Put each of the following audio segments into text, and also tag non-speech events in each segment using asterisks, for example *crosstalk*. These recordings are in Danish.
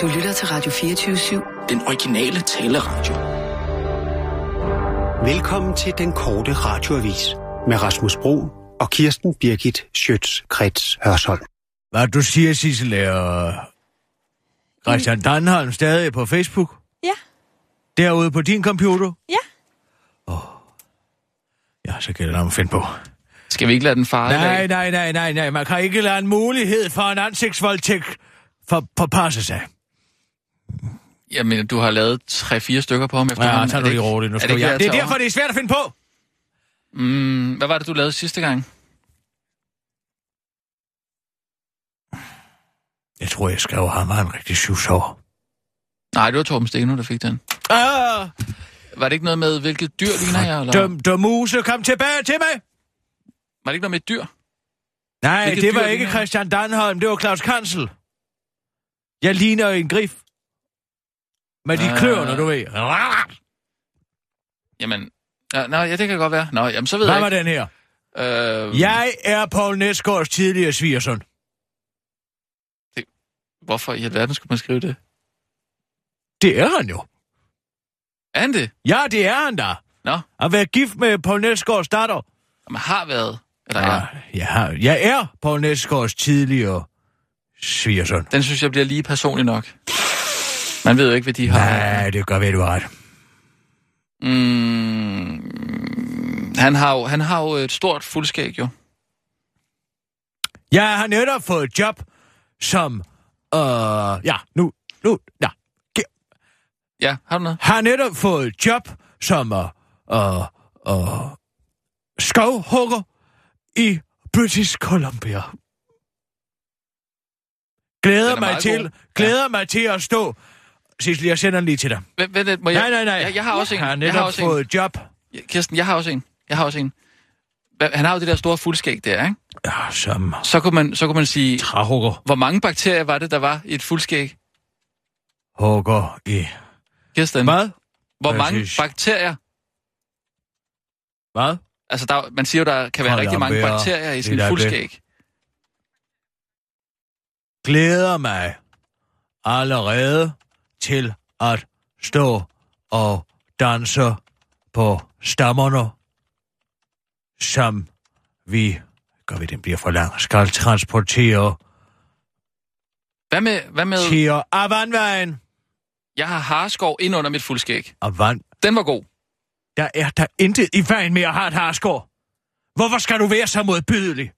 Du lytter til Radio 24-7. Den originale taleradio. Velkommen til den korte radioavis med Rasmus Bro og Kirsten Birgit Schøtz-Krets Hørsholm. Hvad du siger, Sissel, er Christian Danholm stadig på Facebook? Ja. Derude på din computer? Ja. Ja, så kan det om finde på. Skal vi ikke lade den fare i Nej, dag? nej, nej, nej, nej. Man kan ikke lade en mulighed for en ansigtsvoldtægt for, forpasse sig. Jamen, du har lavet tre-fire stykker på ham Ja, efterhånden. tag Er nu det lige roligt. Nu er skal det ikke jeg. Det er derfor, det er svært at finde på. Mm, hvad var det, du lavede sidste gang? Jeg tror, jeg skrev ham var en rigtig syvsår. Nej, det var Torben Steno, der fik den. Ah, Var det ikke noget med, hvilket dyr ligner jeg? Eller? dømte muse, kom tilbage til mig. Var det ikke noget med et dyr? Nej, Hvilket det var dyr ikke ligner? Christian Danholm, det var Claus Kansel. Jeg ligner en grif. Med de Ah. kløerne, du ved. Jamen, ja, nå, ja, det kan godt være. Nå, jamen, så ved Hvad jeg var ikke. den her? Øh, Jeg er Paul Næsgaards tidligere svigersøn. Hvorfor i alverden skulle man skrive det? Det er han jo. Er han det? Ja, det er han da. Nå, At være gift med Paul Næsgaards datter. man har været. Eller Ja, ja. jeg, har, jeg er Paul Næsgaards tidligere svigersøn. Den synes jeg bliver lige personlig nok. Man ved jo ikke, hvad de har. Nej, det gør ved du ret. Mm, han, har jo, han har jo et stort fuldskæg, jo. Jeg har netop fået job som... Øh, ja, nu, nu, ja. Ja, har du noget? Har netop fået job som øh, øh, øh, skovhugger i British Columbia. Glæder er mig til, god. glæder mig til at stå... Sissel, jeg sender den lige til dig. Vent, vent må jeg... nej, nej, nej. Jeg, jeg har også en. Jeg har Jeg netop har også en. fået job. Ja, Kirsten, jeg har også en. Jeg har også en. Han har jo det der store fuldskæg der, ikke? Ja, som Så kunne man, så kunne man sige, træhugger. hvor mange bakterier var det, der var i et fuldskæg? Hugger i... Kirsten, Hvad? hvor mange Præcis. bakterier? Hvad? Altså, der, man siger jo, der kan være Hold rigtig mange bakterier i Det sådan da fuldskæg. Glæder mig allerede til at stå og danse på stammerne, som vi, gør vi den bliver for lang, skal transportere Hvad med, hvad med, til Avandvejen. jeg har harskov ind under mit fuldskæg. Avand, Den var god. der er der intet i vejen med at have et harskår. Hvorfor skal du være så modbydelig?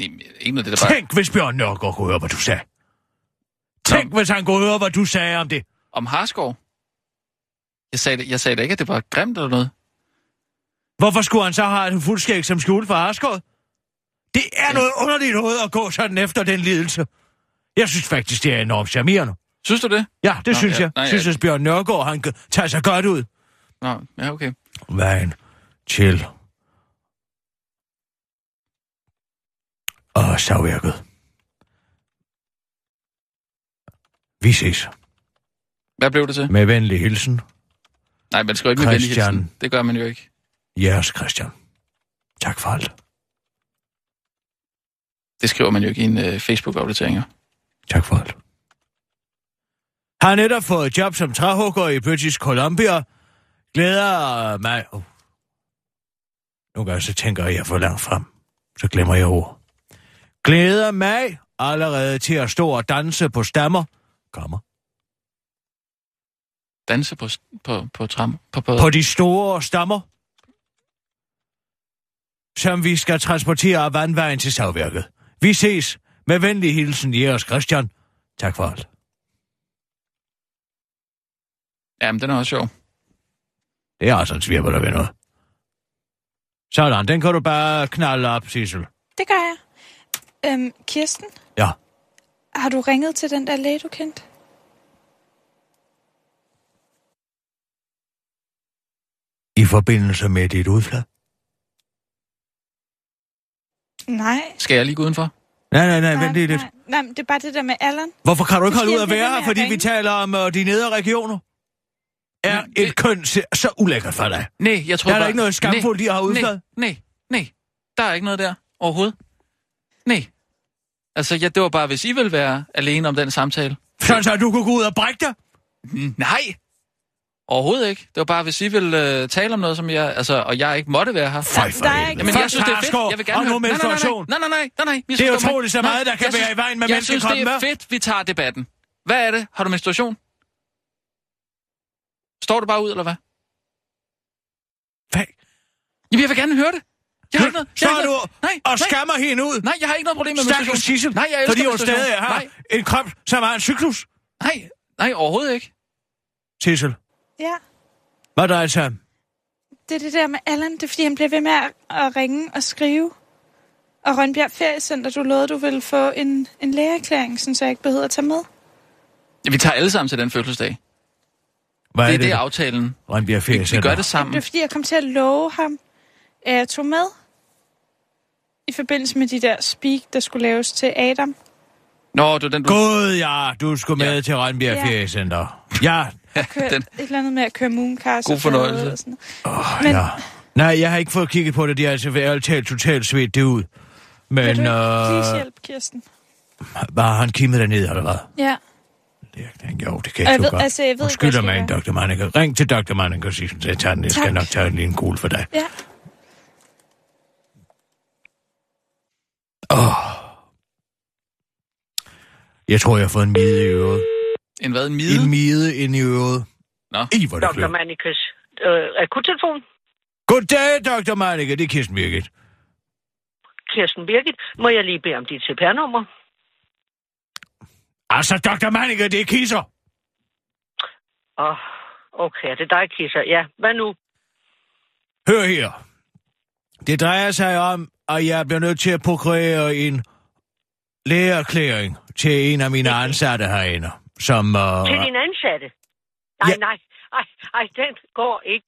Jamen, Ikke noget, det der bare... Tænk, hvis Bjørn Nørgaard kunne høre, hvad du sagde. Tænk, hvis han kunne høre, hvad du sagde om det. Om harskov? Jeg sagde, jeg sagde da ikke, at det var grimt eller noget. Hvorfor skulle han så have et fuldskæg som skjul for harskåret? Det er noget underligt noget at gå sådan efter den lidelse. Jeg synes faktisk, det er enormt charmerende. Synes du det? Ja, det Nå, synes ja, jeg. nej, ja. synes, at Bjørn Nørgaard, han tager sig godt ud. Nå, ja, okay. Vejen til og savværket. Vi ses. Hvad blev det til? Med venlig hilsen, Nej, man skal jo ikke med venlig Christian. hilsen. Det gør man jo ikke. jeres Christian. Tak for alt. Det skriver man jo ikke i en uh, Facebook-opdatering. Tak for alt. Har netop fået job som træhugger i British Columbia. Glæder mig... Oh. Nogle gange så tænker jeg for langt frem. Så glemmer jeg ord. Glæder mig allerede til at stå og danse på stammer. Kommer. Danse på, på, på tram. På, på, På de store stammer. Som vi skal transportere af vandvejen til savværket. Vi ses. Med venlig hilsen, Jeres Christian. Tak for alt. Jamen, den er også sjov. Det er altså en svirper, der ved noget. Sådan, den kan du bare knalde op, Sissel. Det gør jeg. Øhm, Kirsten, Ja. har du ringet til den der læge, du kendte? I forbindelse med dit udflad? Nej. Skal jeg lige gå udenfor? Nej, nej, nej, vent lige lidt. Nej, nej, men det er bare det der med Allan. Hvorfor kan du ikke holde ud at være her, fordi at vi ringe. taler om uh, de nedre regioner? Er Men et det- køn så ulækkert for dig? Nej, jeg tror Der er der bare... ikke noget skamfuldt i at have udflad? Nej, nej, nej. Der er ikke noget der overhovedet. Nej. Altså, ja, det var bare, hvis I vil være alene om den samtale. Sådan så du kunne gå ud og brække dig? Nej. Overhovedet ikke. Det var bare, hvis I vil øh, tale om noget, som jeg... Altså, og jeg ikke måtte være her. Føj for helvede. Jamen, jeg synes, det er fedt. Jeg vil gerne og nu høre- Nej, nej, nej. Nej, nej, nej, nej, nej. Det er utroligt så meget, der kan være i vejen med Jeg synes, det er fedt, vi tager debatten. Hvad er det? Har du menstruation? Står du bare ud, eller hvad? Hvad? Jamen, jeg vil gerne høre det. Jeg har ikke noget... jeg har ikke noget- nej, og nej, skammer hende ud? nej, jeg har ikke noget problem med Stakkels menstruation. Sissel, Nej, jeg fordi hun stadig har Nej, en krop, som har en cyklus. nej, nej, overhovedet ikke. Sissel, Ja, hvad drejer det sig om? det er det der med Allan. Det er, fordi han bliver ved med at, ringe og skrive. Og Rønbjerg Feriecenter, du lovede, du ville få en, en lægeerklæring, sådan så jeg ikke behøver at tage med. Ja, vi tager alle sammen til den fødselsdag. Hvad Det er er det, det, aftalen. Rønbjerg Vi, vi Feriecenter? gør det Det sammen. er fordi, jeg kom til at love ham, at jeg tog med i forbindelse med de der speak, der skulle laves til Adam. Nå, det var den, du... God, ja, du skulle med Ja. til Rønbjerg Ja. Feriecenter. Ja, Kør, Den- Et eller andet med at køre mooncars. God og fornøjelse. og sådan noget. Åh, Men- ja. Nej, jeg har ikke fået kigget på det. De har altså været talt totalt svedt det ud. Men Vil du ikke øh, hjælpe, Kirsten? var han kimmet derned, eller hvad? Ja. Det er, jo, det kan jeg jeg ved- godt. altså, jeg ved Hun skylder mig en skal Dr. Manneke. Ring til Dr. Manneke og sig, at jeg tager den. Jeg skal Tak. nok tage en lille kugle for dig. Ja. Jeg tror, jeg har fået en mide i øret. En hvad? En mide? En mide ind i øret. Nå. I, hvor er det Dr. Manikes øh, akuttelefon. Goddag, Dr. Manneke. Det er Kirsten Birgit. Kirsten Birgit, må jeg lige bede om dit CPR-nummer? Altså, Dr. Manneke, det er kisser. Åh, oh, okay, det er dig, Kisser. Ja, hvad nu? Hør her. Det drejer sig om, at jeg bliver nødt til at prokreere en lægeerklæring til en af mine ansatte herinde, som... Uh, Til din ansatte? Nej, Ja. nej, nej, nej, den går ikke.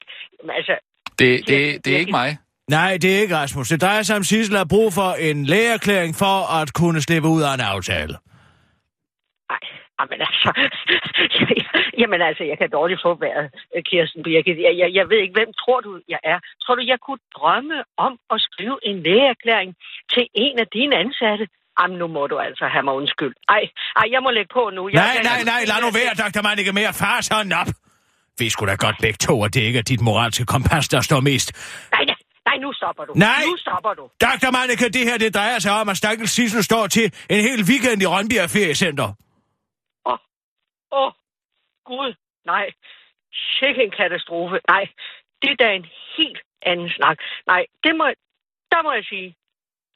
Altså, Det, det, det er ikke mig. Nej, det er ikke Rasmus. Det drejer sig om, Sissel har brug for en lægeerklæring for at kunne slippe ud af en aftale. nej, men altså, *laughs* jamen altså, jeg kan dårligt få været Kirsten Birgit. Jeg, jeg, jeg ved ikke, hvem tror du, jeg er? Tror du, jeg kunne drømme om at skrive en lægeerklæring til en af dine ansatte? Jamen, nu må du altså have mig undskyld. Ej, ej, jeg må lægge på nu. Jeg, Nej, nej, nej, lad nu være, Dr. Manneke, mere far sådan op. Vi skulle da godt begge to, at det ikke er dit moralske kompas, der står mest. Nej, nej, nej, nu stopper du. Nej. Nu stopper du. Dr. Manneke, det her, det drejer sig om, at stakkels Sissel står til en hel weekend i Rønbjerg Feriecenter. Åh, oh, Gud, nej. Sikke en katastrofe. Nej, det er da en helt anden snak. Nej, det må, der må jeg sige,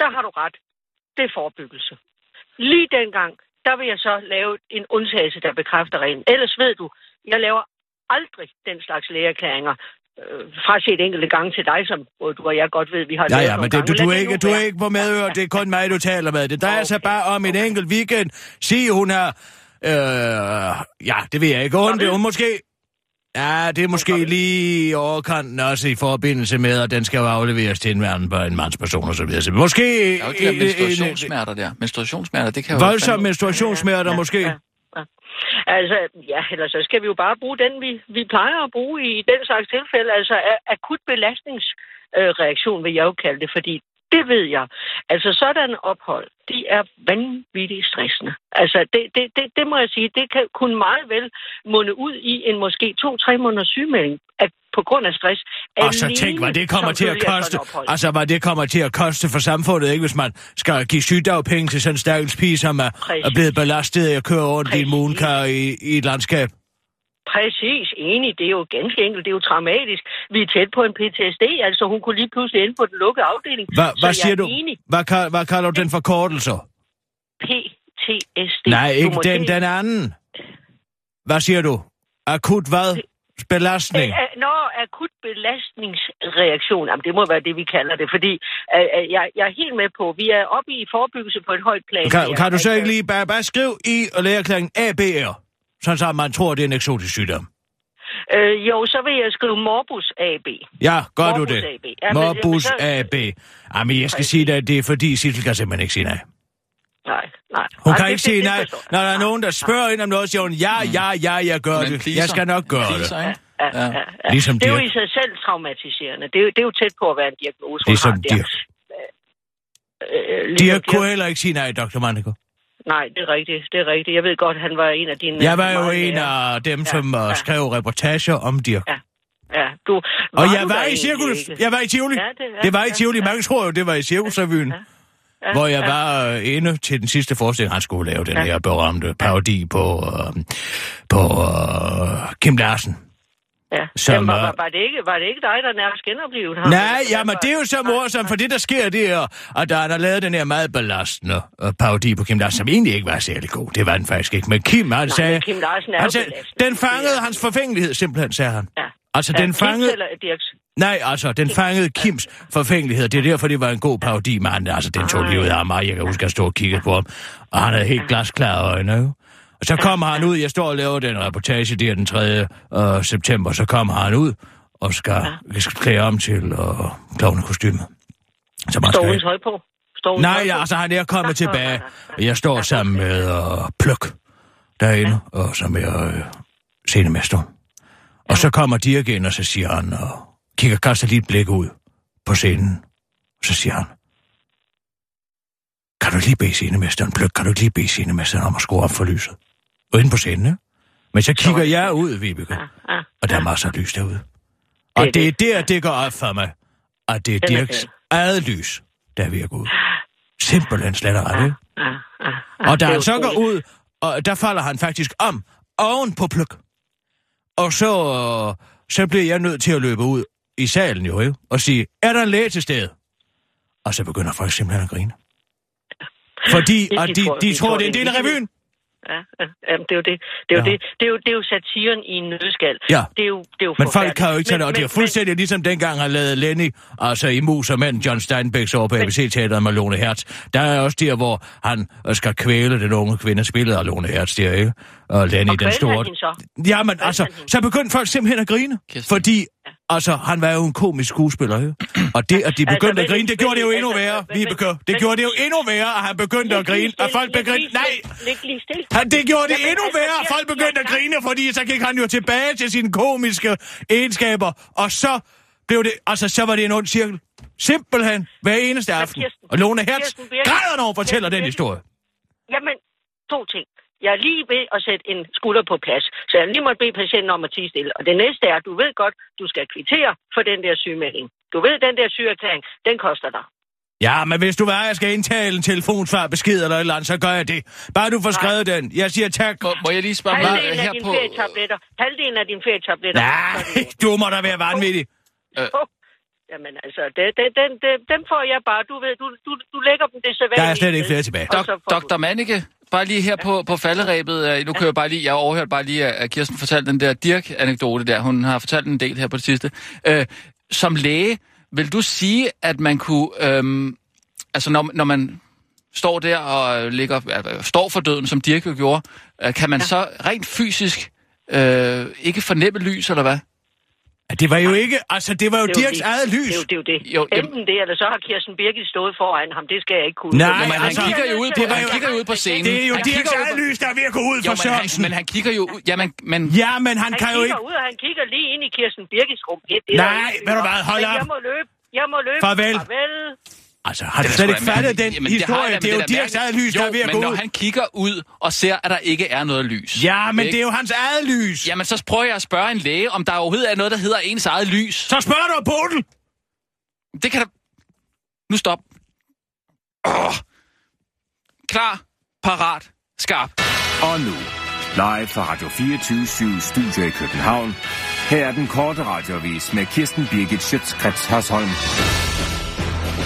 der har du ret. Det er forebyggelse. Lige dengang, der vil jeg så lave en undtagelse, der bekræfter reglen. Ellers ved du, jeg laver aldrig den slags lægeerklæringer. Øh, fraset enkelte gange til dig, som både du og jeg godt ved, vi har Ja, ja, men det, gange. du, du, er ikke, du er ikke på medhør, det er kun mig, du taler med. Det drejer sig Okay, bare om en enkelt weekend. Sige, hun har... Øh, ja, det ved jeg ikke. Hun, hun måske... Ja, det er måske lige i overkanten også i forbindelse med, at den skal jo afleveres til en, mand, en mandsperson og så videre. Så måske... Der er jo ikke de der en- en- menstruationssmerter der. Menstruationssmerter, det kan jo... Voldsom menstruationssmerter måske. Ja, ja. Altså, ja, ellers så skal vi jo bare bruge den, vi, vi plejer at bruge i den slags tilfælde. Altså, akut belastningsreaktion vil jeg jo kalde det, fordi det ved jeg. Altså, sådan ophold, de er vanvittigt stressende. Altså, det, det, det, det må jeg sige, det kan kunne meget vel munde ud i en måske to-tre måneders sygemelding at, på grund af stress. Og så tænk, hvad det kommer til at koste. Altså, hvad det kommer til at koste for samfundet, ikke? Hvis man skal give sygdagpenge til sådan en stakkels pige, som er, er blevet belastet af at køre rundt i en i, i et landskab. Præcis, enig. Det er jo ganske enkelt. Det er jo traumatisk. Vi er tæt på en PTSD, altså hun kunne lige pludselig ind på den lukkede afdeling. Hvad, Så hvad siger er du? enig. Hvad, kal- hvad kalder du den forkortelser? PTSD. Nej, ikke den, se- den anden. Hvad siger du? Akut hvad? Belastning. Øh, øh, Nå, akut belastningsreaktion. Jamen, det må være det, vi kalder det, fordi øh, øh, jeg, jeg er helt med på, vi er oppe i forebyggelse på et højt plan. Kan, her. kan du så ikke lige bare, bare skrive i og lægeerklæringen ABR? Sådan så man tror, det er en eksotisk sygdom. Øh, jo, så vil jeg skrive Morbus AB. Ja, gør du Morbus det? AB. Jamen, Morbus jamen, så- AB. Jamen, jeg skal sige dig, at det er fordi, Sissel kan simpelthen ikke sige nej. Nej, nej. Hun nej, kan det- ikke det- sige det nej. jeg. Når der er Nej, nogen, der spørger ind om noget, siger hun, ja, ja, ja, jeg gør Men det. pleaser. Jeg skal nok gøre det. Pleaser, ikke? Ja, Ja. ja, ja. Ligesom det er jo i sig selv traumatiserende. Det er, jo, det er jo tæt på at være en diagnose, hun Ligesom har der. Dirk. Øh, ligesom Dirk kunne heller ikke sige nej, Dr. Manneke. Nej, det er rigtigt, det er rigtigt. Jeg ved godt, han var en af dine... Jeg var jo en af dem, Ja, som ja. øh, skrev reportager om Dirk. Ja. Ja, du... Og var jeg du var i cirkus. Jeg var i Tivoli. Ja, det- ja, Det var i ja, Tivoli. ja. Mange tror jo, det var i Cirkusrevyen. Ja, Hvor jeg ja. var øh, inde til den sidste forestilling, han skulle lave den Ja. her berømte parodi på, øh, på øh, Kim Larsen. Ja. som, Jamen, var, var, det ikke, var det ikke dig, der nærmest genoplevet ham? Nej, jamen det er jo så morsomt, for det der sker, det er, at der har lavet den her meget belastende øh, parodi på Kim Larsen, som egentlig ikke var særlig god. Det var den faktisk ikke. Men Kim, han sagde... men Kim Larsen er han sagde, den fangede er- hans forfængelighed, simpelthen, sagde han. Ja. Altså, Ja, den fangede... Nej, altså, den fangede Kims forfængelighed. Det er derfor, det var en god parodi, men han, altså, den tog livet af mig. Jeg kan huske, at jeg stod og kiggede på ham. Og han havde helt glasklare øjne. jo. Og så kommer han ud. Jeg står og laver den reportage der den 3. Øh, september. Så kommer han ud og skal, ja. skal klæde om til øh, klovnekostyme. Så man Står skal... tøj på? Står Nej, ja, altså, han er kommet tilbage. Og *laughs* jeg står sammen med øh, Pluk derinde, og som er øh, scenemester. Og så kommer Dirk ind, og så siger han, og kigger kaster lige et blik ud på scenen. Og så siger han, kan du ikke lige bede scenemesteren, Pluk, kan du ikke lige bede scenemesteren om at skrue op for lyset? Og inde på scenen? Men så kigger jeg ud, Vibeke, Ja, og der er masser af lys derude. Og Det det er er der, det går op for mig, at det er Dirks eget lys, der virker ud. Simpelthen slet og ret, ja, ja, Og da han så går ud, og der falder han faktisk om, oven på pluk. Og så, så bliver jeg nødt til at løbe ud i salen jo, ikke? og sige, er der en læge til stede? Og så begynder folk simpelthen at grine. Fordi de de, tror- de, tror, det er en del af en revyen. Ja, ja, jamen, det er jo det. Det er jo, Ja. det. Det er jo, det er jo satiren i en nødskal. Ja. Det er jo, det er jo Men folk kan jo ikke tage det, og det er Men- fuldstændig ligesom dengang han lavede Lenny, altså i Mus og Mænd, John Steinbecks over på ABC-teateret med Lone Hertz. Der er også der, hvor han øh, skal kvæle den unge kvinde, spillet af Lone Hertz der, ikke? Og Lenny, Og den store... han hende så? Ja, men altså, så begyndte folk simpelthen at grine, Kirsten. fordi... Altså, han var jo en komisk skuespiller, ikke? Og det, at de Altså, begyndte men- at grine, det gjorde det jo endnu altså, værre, Vibeke. Det gjorde det jo endnu værre, at han begyndte at grine, at stille, folk begyndte... Nej! Han, det gjorde det endnu altså, værre, jeg- folk begyndte at grine, fordi så gik han jo tilbage til sine komiske egenskaber, og så blev det, altså så var det en ond cirkel. Simpelthen hver eneste aften. Og Lone Hertz græder, når hun fortæller den historie. Jamen, to ting. Jeg er lige ved at sætte en skulder på plads, så jeg lige måtte bede patienten om at tige stille. Og det næste er, at du ved godt, du skal kvittere for den der sygemelding. Du ved, den der sygeerklæring, den koster dig. Ja, men hvis du vil have, jeg skal indtale en telefonsvar, besked eller et eller andet, så gør jeg det. Bare du får Nej. skrevet den. Jeg siger tak. Må, må jeg lige spørge mig Halvdelen af her dine på... ferietabletter, halvdelen af dine ferietabletter. er Nej, du må da være vanvittig. jo. Jamen altså, det, det, den, det, dem får jeg bare. Du ved, du, du, du lægger dem det så Der er slet ikke flere tilbage. Dok, Dr. Manneke, bare lige her på, på falderæbet. øh, Nu kan jeg bare lige, jeg overhørte bare lige, at Kirsten fortalte den der Dirk-anekdote der. Hun har fortalt en del her på det sidste. Øh, som læge, vil du sige, at man kunne... Øhm, altså, når, når man står der og ligger, øh, står for døden, som Dirk jo gjorde, øh, kan man ja. så rent fysisk øh, ikke fornemme lys, eller hvad? Ja, Det var jo ikke, altså det var jo Det Dirks det. eget Det lys. er jo det. Er jo det. Jo, jamen- Enten det, eller så har Kirsten Birgit stået foran ham. Det skal jeg ikke kunne. Nej, han altså, kigger jo ud på, det var han jo- kigger jo ud på scenen. Det er jo han Dirks eget på- lys, der er ved at gå ud Jo, for men han, Sørensen. men han kigger jo ud. Jamen, men... Ja, men han Han kan jo kigger ikke... ud, og han kigger lige ind i Kirsten Birgits rum. Det, det Nej, ved du hvad, hold Men op. Jeg må løbe. Jeg må løbe. Farvel. Farvel. Altså, har du Det slet ikke fattet men- den jamen, det har historie? da, Det er men jo det er Dirks eget lys, der er ved Jo, at men gå når ud. han kigger ud og ser, at der ikke er noget lys. Ja, men ikke? det er jo hans eget lys. Jamen, så prøver jeg at spørge en læge, om der overhovedet er noget, der hedder ens eget lys. Så spørger du på den. Det kan da... Nu stop. Oh. Klar, parat, skarp. Og nu, live fra Radio 24 Studio i København. Her er den korte radiovis med Kirsten Birgit Schøtzgrads Hasholm.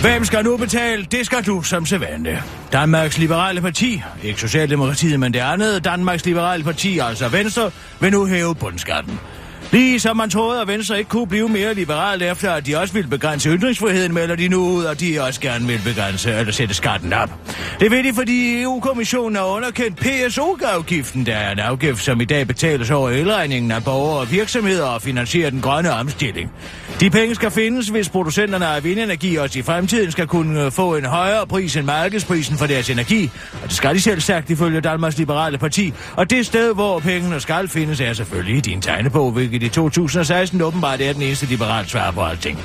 Hvem skal nu betale? Det skal du som sædvanligt. Danmarks Liberale Parti, ikke Socialdemokratiet, men det andet Danmarks Liberale Parti, altså Venstre, vil nu hæve bundskatten. Lige som man troede, at Venstre ikke kunne blive mere liberalt efter, at de også ville begrænse ytringsfriheden, melder de nu ud, og de også gerne vil begrænse eller sætte skatten op. Det vil de, fordi EU-kommissionen har underkendt PSO-afgiften, der er en afgift, som i dag betales over elregningen af borgere og virksomheder og finansierer den grønne omstilling. De penge skal findes, hvis producenterne af vindenergi også i fremtiden skal kunne øh, få en højere pris end markedsprisen for deres energi. Og det skal de selv sagt ifølge Danmarks Liberale Parti. Og det sted, hvor pengene skal findes, er selvfølgelig i din tegnebog, hvilket i 2016 åbenbart er den eneste liberale svar på alting.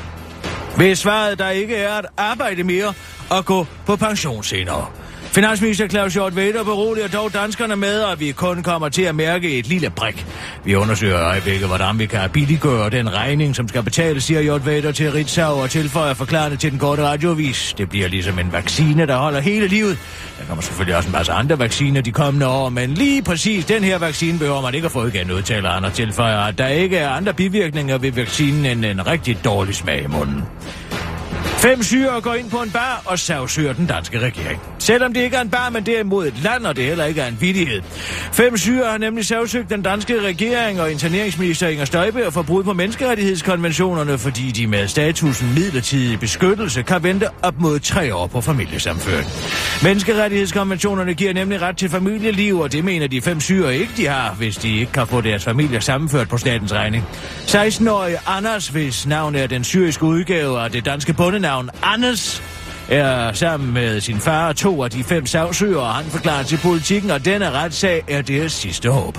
Hvis svaret der ikke er at arbejde mere og gå på pension senere. Finansminister Claus Hjort Vedder beroliger dog danskerne med, at vi kun kommer til at mærke et lille brik. Vi undersøger i øjeblikket, hvordan vi kan billiggøre den regning, som skal betales, siger Hjort Vedder til Ritzau og tilføjer forklarende til den korte radiovis. Det bliver ligesom en vaccine, der holder hele livet. Der kommer selvfølgelig også en masse andre vacciner de kommende år, men lige præcis den her vaccine behøver man ikke at få igen, udtaler han og tilføjer, at der ikke er andre bivirkninger ved vaccinen end en rigtig dårlig smag i munden. Fem syre går ind på en bar og savsøger den danske regering. Selvom det ikke er en bar, men derimod et land, og det heller ikke er en vidighed. Fem syre har nemlig savsøgt den danske regering og interneringsminister Inger Støjberg for brud på menneskerettighedskonventionerne, fordi de med statusen midlertidig beskyttelse kan vente op mod tre år på familiesamføring. Menneskerettighedskonventionerne giver nemlig ret til familieliv, og det mener de fem syre ikke, de har, hvis de ikke kan få deres familie sammenført på statens regning. 16-årige Anders, hvis navn er den syriske udgave af det danske bundenavn Anders, er sammen med sin far og to af de fem sagsøgere, og han forklarer til politikken, at denne retssag er deres sidste håb.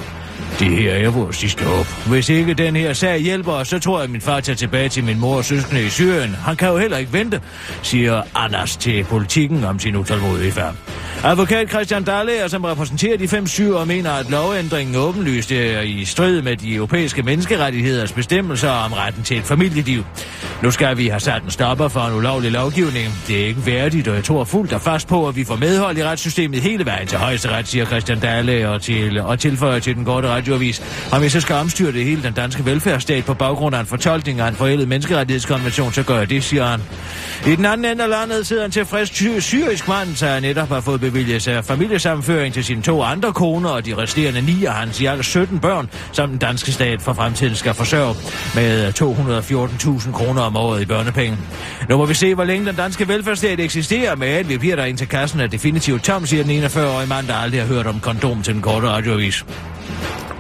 Det her er vores sidste håb. Hvis ikke den her sag hjælper, så tror jeg, at min far tager tilbage til min mor og søskende i Syrien. Han kan jo heller ikke vente, siger Anders til politikken om sin utålmodige far. Advokat Christian Dallager, som repræsenterer de fem syge og mener, at lovændringen åbenlyst er i strid med de europæiske menneskerettigheders bestemmelser om retten til et familieliv. Nu skal vi have sat en stopper for en ulovlig lovgivning. Det er ikke værdigt, og jeg tror fuldt og fast på, at vi får medhold i retssystemet hele vejen til højesteret, siger Christian Dalle og, til, og tilføjer til den korte radioavis. Om jeg så skal omstyre det hele den danske velfærdsstat på baggrund af en fortolkning af en forældet menneskerettighedskonvention, så gør jeg det, siger han. I den anden ende af landet sidder en tilfreds sy- syrisk mand, der netop har fået bevilget sig familiesammenføring til sine to andre koner og de resterende ni af hans i alt 17 børn, som den danske stat for fremtiden skal forsørge med 214.000 kroner om året i børnepenge. Nu må vi se, hvor længe den danske velfærdsstat eksisterer, med vi bliver der ind til kassen er definitivt tom, siger den 41-årige mand, der aldrig har hørt om kondom til den korte radioavis.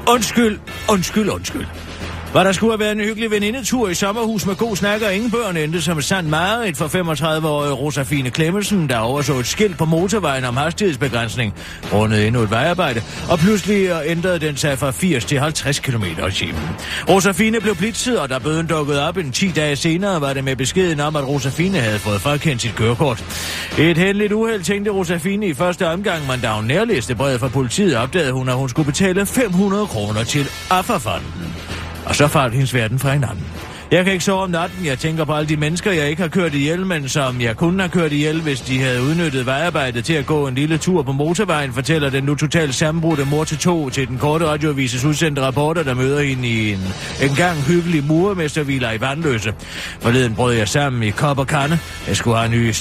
Undskyld, undskyld, undskyld. Hvad der skulle have været en hyggelig venindetur i sommerhus med god snak og ingen børn endte som et sandt mareridt for 35-årige Rosafine Klemmensen, der overså et skilt på motorvejen om hastighedsbegrænsning, rundet endnu et vejarbejde, og pludselig ændrede den sig fra 80 til 50 km i timen. Rosafine blev blitzet, og da bøden dukkede op en 10 dage senere, var det med beskeden om, at Rosafine havde fået frakendt sit kørekort. Et heldigt uheld tænkte Rosafine i første omgang, men da hun nærlæste brevet fra politiet, opdagede hun, at hun skulle betale 500 kroner til Afferfonden. Og så faldt hendes verden fra hinanden. Jeg kan ikke sove om natten. Jeg tænker på alle de mennesker, jeg ikke har kørt ihjel, men som jeg kunne have kørt ihjel, hvis de havde udnyttet vejarbejdet til at gå en lille tur på motorvejen, fortæller den nu totalt sammenbrudte mor til to til den korte radioavises udsendte rapporter, der møder hende i en engang hyggelig murmesterviler i Vandløse. Forleden brød jeg sammen i kop og kande. Jeg skulle have en ny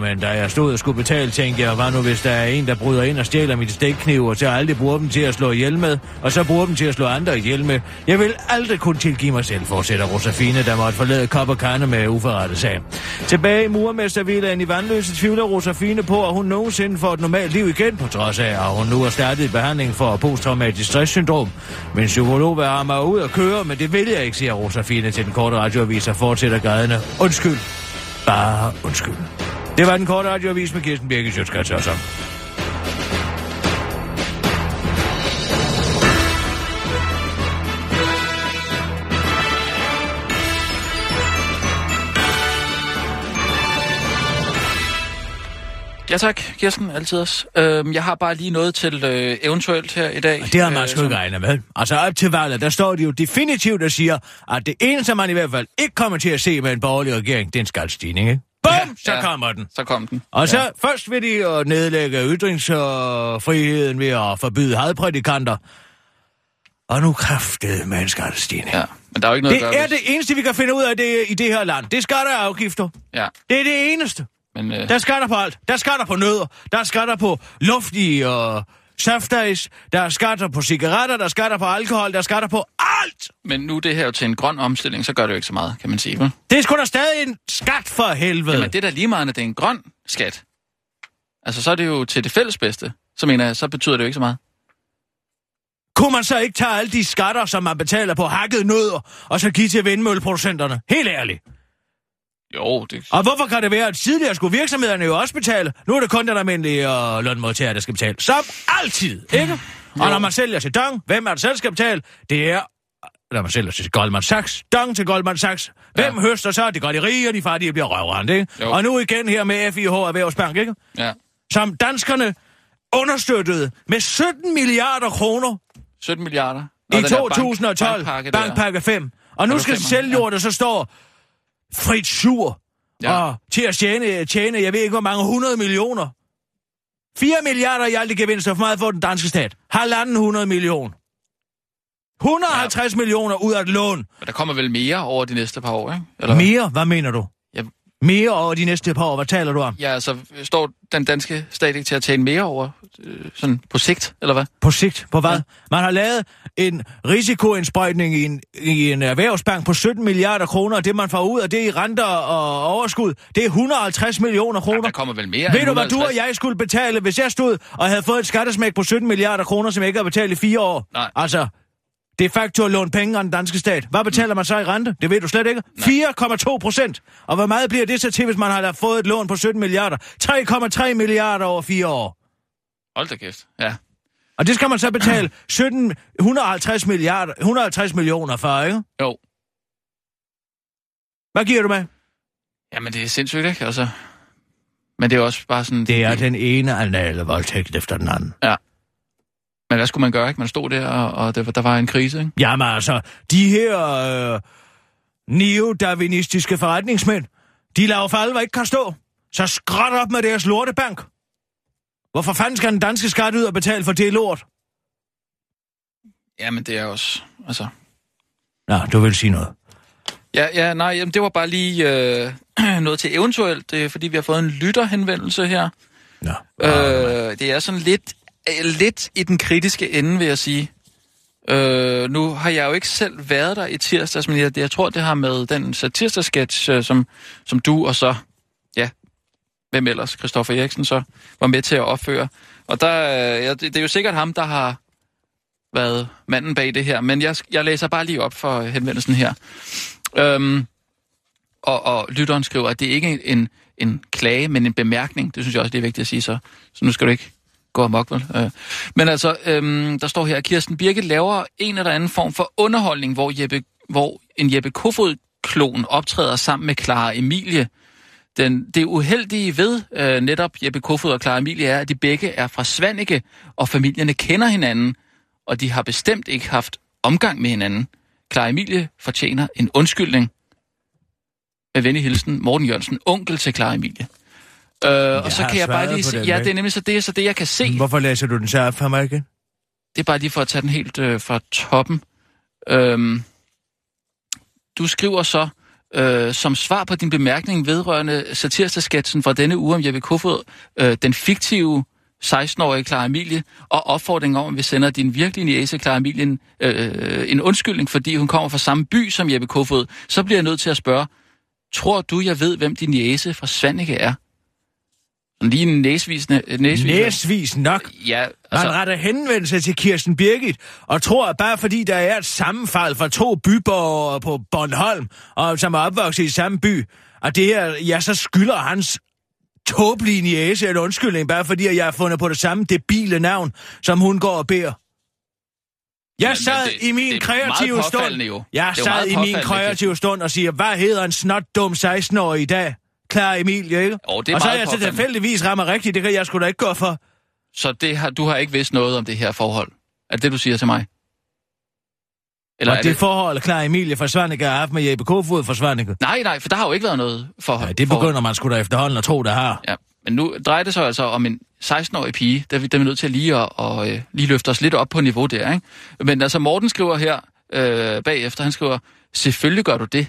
men da jeg stod og skulle betale, tænkte jeg, hvad nu hvis der er en, der bryder ind og stjæler mit stekkniv, og så aldrig bruger dem til at slå ihjel med, og så bruger dem til at slå andre ihjel med. Jeg vil aldrig kunne tilgive mig selv, fortsætter Rosafine, der måtte forlade kop og kande med uforrettet sag. Tilbage i murmestervillaen i Vandløse tvivler Rosafine på, at hun nogensinde får et normalt liv igen, på trods af, at hun nu har startet i behandling for posttraumatisk stresssyndrom. Min psykolog vil have mig ud og køre, men det vil jeg ikke, siger Rosafine til den korte radioavis og fortsætter grædende. Undskyld. Bare undskyld. Det var den korte radioavis med Kirsten Birke Sjøtskrets Ja tak, Kirsten, altid også. Øhm, jeg har bare lige noget til øh, eventuelt her i dag. Det har man øh, sgu ikke regnet med. Altså op til valget, der står de jo definitivt og siger, at det eneste, man i hvert fald ikke kommer til at se med en borgerlig regering, det er en skaldstigning, ikke? Bum! Ja, så ja. kommer den. Så kom den. Og så ja. først vil de jo nedlægge ytringsfriheden ved at forbyde hadprædikanter. Og nu kraftede med en skaldstigning. Ja, men der er jo ikke noget Det at gøre er det eneste, vi kan finde ud af det, i det her land. Det er skatter og afgifter. Ja, Det er det eneste. Men øh, Der er skatter på alt. Der er skatter på nødder. Der er skatter på luftige og saftais. Der er skatter på cigaretter. Der er skatter på alkohol. Der er skatter på alt. men nu det her jo til en grøn omstilling, så gør det jo ikke så meget, kan man sige, vel? Det er sgu da stadig en skat for helvede. Jamen, det er da lige meget, at det er en grøn skat. Altså, så er det jo til det fælles bedste. Så mener jeg, så betyder det jo ikke så meget. Kunne man så ikke tage alle de skatter, som man betaler på hakket nødder, og så give til vindmølleproducenterne? Helt ærligt. Jo, det... Og hvorfor kan det være, at tidligere skulle virksomhederne jo også betale? Nu er det kun den almindelige uh, lønmodtager, der skal betale. Som altid, ikke? Og når man sælger til Dong, hvem er det selv skal betale? Det er når man sælger til Goldman Sachs, Dong til Goldman Sachs. Hvem Ja. høster så? Det gør de rige, og de fattige bliver røvrendt, ikke? Jo. Og nu igen her med FIH Erhvervsbank, ikke? Ja. som danskerne understøttede med 17 milliarder kroner 17 milliarder. i den der 2012, bankpakke der. bankpakke 5. Og nu skal femmer? selvjord, der så står frit sur Ja. og til at tjene, tjene, jeg ved ikke, hvor mange 100 millioner. 4 milliarder i alt i gevinster for meget for den danske stat. Halvanden 100 millioner. 150 ja. millioner ud af et lån. Men der kommer vel mere over de næste par år, ikke? Eller? Mere? Hvad mener du? Ja. Mere over de næste par år. Hvad taler du om? Ja, altså, står den danske stat ikke til at tjene mere over, øh, sådan på sigt, eller hvad? På sigt? På hvad? Ja. Ja. Man har lavet en risikoindsprøjtning i en, i en erhvervsbank på 17 milliarder kroner, og det man får ud af det i renter og overskud, det er 150 millioner Ja, kroner. der kommer vel mere Ved du, hvad du 150? og jeg skulle betale, hvis jeg stod og havde fået et skattesmæk på 17 milliarder kroner, som jeg ikke har betalt i fire år? Nej. Altså, det er faktisk at låne penge af den danske stat. Hvad betaler man så i rente? Det ved du slet ikke. 4,2 procent. Og hvor meget bliver det så til, hvis man har fået et lån på 17 milliarder? 3,3 milliarder over fire år. Hold da kæft, ja. Og det skal man så betale *clears throat* 17, 150 milliarder, 150 millioner for, ikke? Jo. Hvad giver du med? Jamen, det er sindssygt, ikke? Altså, men det er også bare sådan... Det er den ene anale voldtægt efter den anden. Men hvad skulle man gøre, ikke? Man stod der, og, der, der var en krise, ikke? Jamen altså, de her øh, neodarwinistiske forretningsmænd, de laver for alvor ikke kan stå. Så skræt op med deres lortebank. Hvorfor fanden skal den danske skat ud og betale for det lort? Jamen, det er også... Altså... Nå, du vil sige noget. Ja, ja, nej, jamen, det var bare lige øh, *clears throat* noget til eventuelt, er, fordi vi har fået en lytterhenvendelse her. Nå, Øh, det er sådan lidt, øh, lidt i den kritiske ende, vil jeg sige. Øh, nu har jeg jo ikke selv været der i tirsdags, men jeg, jeg tror, det har med den satirsketch, øh, som, som du og så, ja, hvem ellers, Christoffer Eriksen, så var med til at opføre. Og der, øh, ja, det, det er jo sikkert ham, der har været manden bag det her, men jeg, jeg læser bare lige op for henvendelsen her. Øhm, og, og lytteren skriver, at det ikke er en, en klage, men en bemærkning. Det synes jeg også, det er vigtigt at sige, så, så nu skal du ikke gå amok, vel? Øh. Men altså, øhm, der står her, at Kirsten Birke laver en eller anden form for underholdning, hvor, Jeppe, hvor en Jeppe Kofod-klon optræder sammen med Clara Emilie. Den, det uheldige ved øh, netop Jeppe Kofod og Clara Emilie er, at de begge er fra Svanike, og familierne kender hinanden, og de har bestemt ikke haft omgang med hinanden. Clara Emilie fortjener en undskyldning. Med venlig hilsen, Morten Jørgensen, onkel til Clara Emilie. Øh, og så kan jeg bare lige se, den ja, det er nemlig så det, så det, jeg kan se. Hvorfor læser du den så op for mig igen? Det er bare lige for at tage den helt øh, fra toppen. Øhm, du skriver så, øh, som svar på din bemærkning vedrørende satirsketchen fra denne uge om Jeppe Kofod, øh, den fiktive 16-årige Clara Emilie, og opfordring om, at vi sender din virkelige niece Clara Emilie en, øh, en undskyldning, fordi hun kommer fra samme by som Jeppe Kofod, så bliver jeg nødt til at spørge, tror du, jeg ved, hvem din niece fra Svanike er? Lige en næsvisende... næsvisende. Næsvis nok. Ja, Altså... altså... Man retter henvendelse til Kirsten Birgit, og tror, at bare fordi der er et sammenfald fra to byborgere på Bornholm, og som er opvokset i samme by, at det her, ja, så skylder hans tåbelige niæse en undskyldning, bare fordi jeg har fundet på det samme debile navn, som hun går og beder. Jeg Men- sad men det- i min det kreative stund. jo. Jeg sad i min kreative stund og siger, hvad hedder en snot dum 16-årig i dag? Klar Emilie, ikke? Jo, det er og så er jeg påfaldende. tilfældigvis rammer rigtigt, det kan jeg sgu da ikke gå for. Så det har, du har ikke vidst noget om det her forhold? Er det det, du siger til mig? Eller og er det, det... forhold, klar Emilie fra Svanike har haft med Jeppe Kofod fra Svanike. Nej, nej, for der har jo ikke været noget forhold. Nej, det begynder man sgu da efterhånden at tro, der har. Ja, men nu drejer det sig altså om en 16-årig pige, der, er vi- der er vi nødt til lige at og, øh, lige løfte os lidt op på niveau der, ikke? Men altså, Morten skriver her øh, bagefter, han skriver, selvfølgelig gør du det.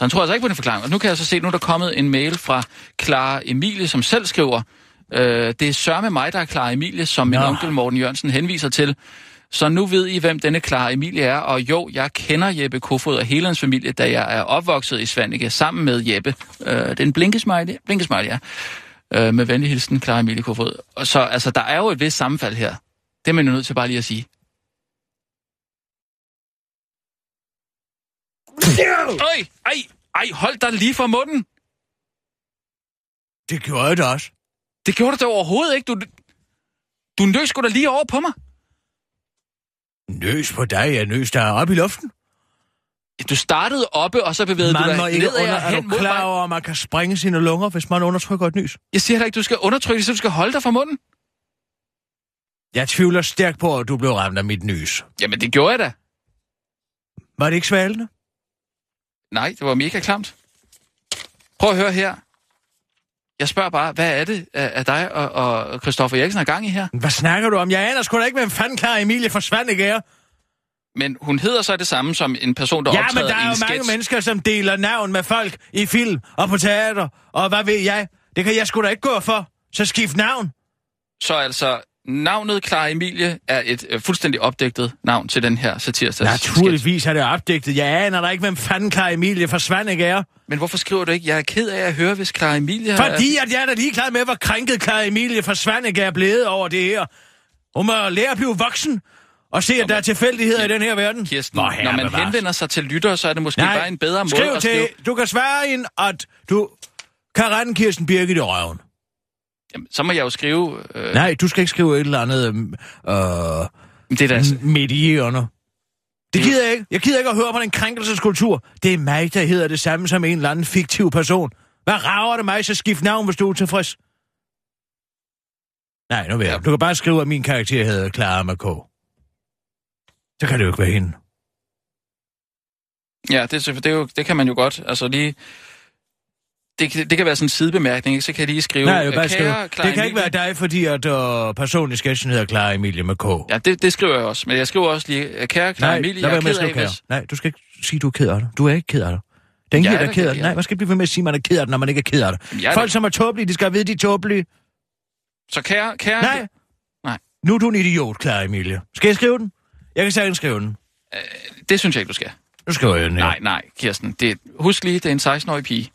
Så han tror altså ikke på den forklaring. Og nu kan jeg så se, nu er der kommet en mail fra Clara Emilie, som selv skriver, øh, det er sørme mig, der er Clara Emilie, som min Nå. onkel Morten Jørgensen henviser til. Så nu ved I, hvem denne Clara Emilie er, og jo, jeg kender Jeppe Kofod og hele hans familie, da jeg er opvokset i Svanike sammen med Jeppe. Øh, det er en blinkesmiley, blinkesmiley, ja. Øh, med venlig hilsen, Clara Emilie Kofod. Og så, altså, der er jo et vist sammenfald her. Det er man jo nødt til bare lige at sige. Øj, ej, ej, hold dig lige for munden. Det gjorde jeg da også. Det gjorde du da overhovedet ikke. Du, du nøs sgu da lige over på mig. Nøs på dig, jeg nøs der op i luften. Du startede oppe, og så bevægede Man du må dig ikke nedad under, er hen mod klar over, at man kan sprænge sine lunger, hvis man undertrykker et nys? Jeg siger heller ikke, du skal undertrykke det, så du skal holde dig fra munden. Jeg tvivler stærkt på, at du blev ramt af mit nys. Jamen, det gjorde jeg da. Var det ikke svalende? Nej, det var mega klamt. Prøv at høre her. Jeg spørger bare, hvad er det, at at dig og, og Christoffer Eriksen har gang i her? Hvad snakker du om? Jeg aner sgu da ikke, hvem fanden klar Emilie forsvandt ikke er. Men hun hedder så det samme som en person, der Ja, men optræder der i er en jo sketch. mange mennesker, som deler navn med folk i film og på teater. Og hvad ved jeg? Det kan jeg sgu da ikke gå for. Så skift navn. Så altså, navnet Clara Emilie er et øh, fuldstændig opdigtet navn til den her satirsdags sketch. Naturligvis er det opdigtet. Jeg aner da ikke, hvem fanden klar Emilie forsvandt ikke er. Men hvorfor skriver du ikke, jeg er ked af at høre, hvis Clara Emilie har... Fordi at jeg er da ligeglad med, hvor krænket klar Emilie forsvandt ikke er blevet over det her. Hun må lære at blive voksen og se, at der er tilfældigheder i den her verden. Kirsten, Hvor når man henvender sig til lyttere, så er det måske Nej, bare en bedre måde skriv at til, skrive... du kan svare ind, at du kan rende Kirsten Birgit i røven. Jamen, så må jeg jo skrive... Øh, Nej, du skal ikke skrive et eller andet øh, det er da, altså, midt i hjørnet. Det gider jeg ikke. Jeg gider ikke at høre på den krænkelseskultur. Det er mig, der hedder det samme som en eller anden fiktiv person. Hvad rager det mig, så skift navn, hvis du er tilfreds? Nej, nu ved jeg. Du kan bare skrive, at min karakter hedder Clara med K. Så kan det jo ikke være hende. ja, det, er det, er jo, det kan man jo godt. Altså lige... Det, kan- det kan være sådan en sidebemærkning, ikke? Så kan jeg lige skrive... Nej, jeg bare øh, skrive. Det kan ikke være dig, fordi at uh, personen i sketchen hedder Clara Emilie med K. Ja, det, det skriver jeg også. Men jeg skriver også lige, øh, kære Clara Nej, Emilie, jeg er ked af, hvis... Nej, du skal ikke sige, du er ked af det. Du er ikke ked af det. Det er ingen, der er ked af det. Nej, det. man skal blive ved med at sige, at man er ked af det, når man ikke er ked af det. Jeg Folk, da- som er tåbelige, de skal vide, de er tåbelige. Så kære... kære Nej. Nej. Nu er du en idiot, Clara Emilie. Skal jeg skrive den? Jeg kan sagtens skrive den. Det synes jeg ikke, du skal. Nu skriver jeg den her. Nej, nej, Kirsten. Det, husk lige, det er en 16-årig pige.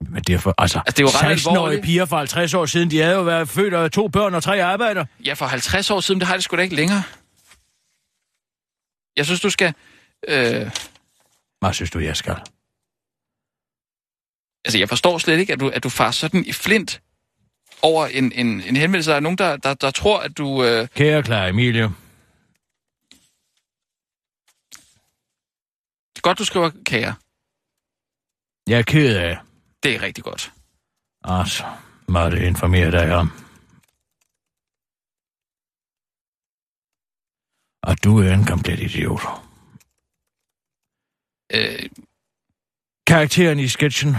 Men det er for, altså, Altså, det er jo ret 16-årige alvorligt. piger for 50 år siden, de havde jo været født af to børn og tre arbejder. Ja, for 50 år siden, det har det sgu da ikke længere. Jeg synes, du skal... Øh, Hvad synes du, jeg skal? altså, jeg forstår slet ikke, at du, at du far sådan i flint over en, en, en henvendelse. Der er nogen, der, der, der tror, at du... Øh, Kære Clara Emilie. godt, du skriver kære. Jeg er ked af, Det er rigtig godt. altså, må det informere dig om. Og du er en komplet idiot. Øh, Karakteren i sketchen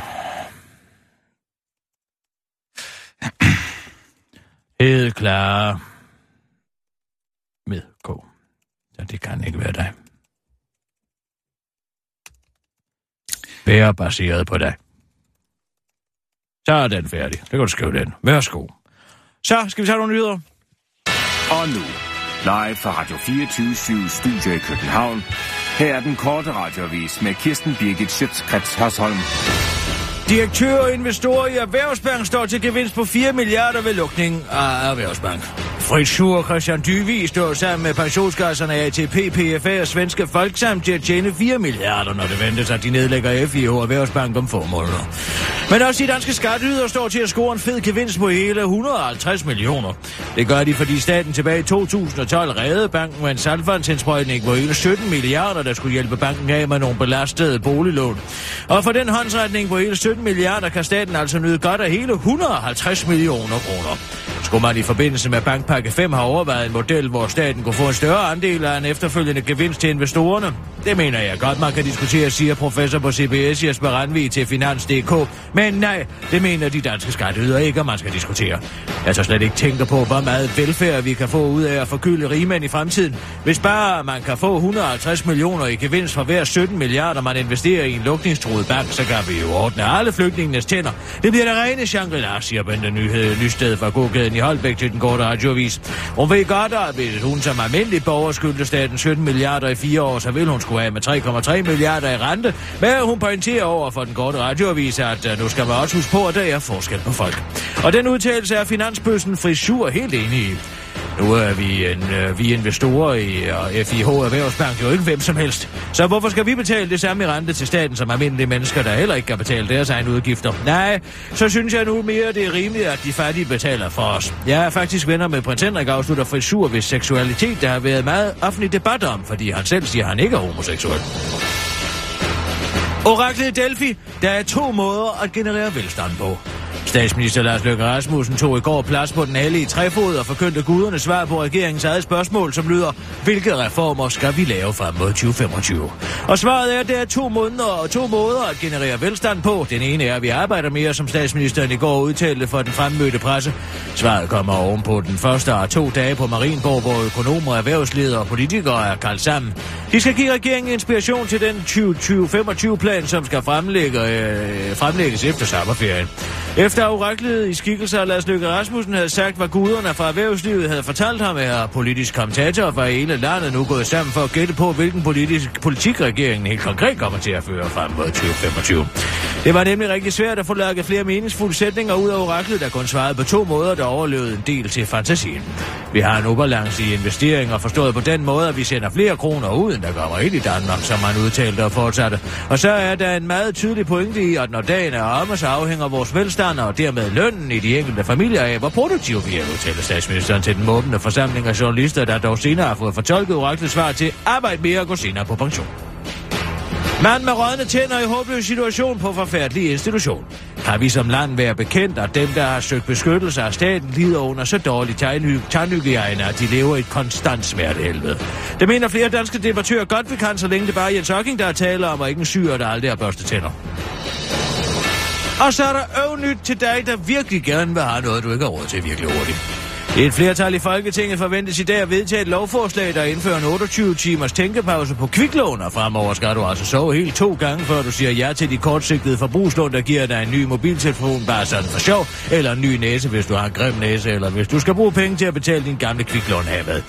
hed Clara med K. Så det kan ikke være dig. Være baseret på dig. Så er den færdig. Det kan du skrive den. Værsgo. Så skal vi tage nogle nyheder. Og nu, live fra Radio 24 Studio i København. Her er den korte radiovis med Kirsten Birgit Schøtzgrads Hasholm. Direktører og investorer i Erhvervsbank står til gevinst på 4 milliarder ved lukning af Erhvervsbank. Fritz Schur og Christian Dyvi står sammen med pensionskasserne ATP, PFA og Svenske Folksam til at tjene 4 milliarder, når det ventes, at de nedlægger FIH og Erhvervsbank om få måneder. Men også de danske skatteyder står til at score en fed gevinst på hele 150 millioner. Det gør de, fordi staten tilbage i 2012 reddede banken med en salgfondsindsprøjtning på hele 17 milliarder, der skulle hjælpe banken af med nogle belastede boliglån. Og for den håndsretning på hele 17 milliarder kan staten altså nyde godt af hele 150 millioner kroner. Skulle man i forbindelse med Bankpakke 5 have overvejet en model, hvor staten kunne få en større andel af en efterfølgende gevinst til investorerne? Det mener jeg godt, man kan diskutere, siger professor på CBS Jesper Randvig til Finans.dk. Men nej, det mener de danske skatteydere ikke, at man skal diskutere. Jeg så slet ikke tænker på, hvor meget velfærd vi kan få ud af at forkylde rigmænd i fremtiden. Hvis bare man kan få 150 millioner i gevinst for hver 17 milliarder, man investerer i en lukningstruet bank, så kan vi jo ordne alle flygtningenes tænder. Det bliver der rene Shangri-La, siger Bente Nyhed Nysted fra gågaden i Holbæk til den korte radioavis. Hun ved godt, at hvis hun som almindelig borger skyldte staten 17 milliarder i fire år, så vil hun skulle af med 3,3 milliarder i rente. Men hun pointerer over for den korte radioavis, at øh, nu skal man også huske på, at der er forskel på folk. Og den udtalelse er finansbøssen Frisur helt enig i. Nu er vi, en, øh, vi investorer i og FIH Erhvervsbank, jo ikke hvem som helst. Så hvorfor skal vi betale det samme i rente til staten som almindelige mennesker, der heller ikke kan betale deres egne udgifter? Nej, så synes jeg nu mere, det er rimeligt, at de fattige betaler for os. Jeg er faktisk venner med prins Henrik afslutter frisur, hvis seksualitet der har været meget offentlig debat om, fordi han selv siger, at han ikke er homoseksuel. Oraklet Delphi, der er to måder at generere velstand på. Statsminister Lars Løkke Rasmussen tog i går plads på den hellige træfod og forkyndte guderne svar på regeringens eget spørgsmål, som lyder, hvilke reformer skal vi lave frem mod 2025? Og svaret er, at der er to, måneder og to måder at generere velstand på. Den ene er, at vi arbejder mere, som statsministeren i går udtalte for den fremmødte presse. Svaret kommer ovenpå den første af to dage på Marienborg, hvor økonomer, erhvervsledere og politikere er kaldt sammen. De skal give regeringen inspiration til den 2025-plan, som skal fremlægge, øh, fremlægges efter sommerferien. Efter oraklet i skikkelse af Lars Løkke Rasmussen havde sagt, hvad guderne fra erhvervslivet havde fortalt ham, er politisk kommentator fra hele landet nu gået sammen for at gætte på, hvilken politisk politik regeringen helt konkret kommer til at føre frem mod 2025. Det var nemlig rigtig svært at få lagt flere meningsfulde sætninger ud af oraklet, der kun svarede på to måder, der overlevede en del til fantasien. Vi har en ubalance i investeringer, forstået på den måde, at vi sender flere kroner ud, end der kommer ind i Danmark, som man udtalte og fortsatte. Og så er der en meget tydelig pointe i, at når dagen er omme, så afhænger vores velstand og dermed lønnen i de enkelte familier af, hvor produktive vi er, udtaler statsministeren til den måbende forsamling af journalister, der dog senere har fået fortolket oraklets svar til arbejde mere og gå senere på pension. Mand med rådne tænder i håbløs situation på forfærdelig institution. Har vi som land været bekendt, at dem, der har søgt beskyttelse af staten, lider under så dårlig tandhygiejne, at de lever i et konstant smertehelvede. Det mener flere danske debattører godt, vi kan, så længe det bare er Jens Hocking, der taler om, og ikke en syre, der aldrig har børste tænder. Og så er der øvnyt til dig, der virkelig gerne vil have noget, du ikke har råd til virkelig hurtigt. Et flertal i Folketinget forventes i dag at vedtage et lovforslag, der indfører en 28-timers tænkepause på kviklån, og fremover skal du altså sove helt to gange, før du siger ja til de kortsigtede forbrugslån, der giver dig en ny mobiltelefon, bare sådan for sjov, eller en ny næse, hvis du har en grim næse, eller hvis du skal bruge penge til at betale din gamle kviklån med.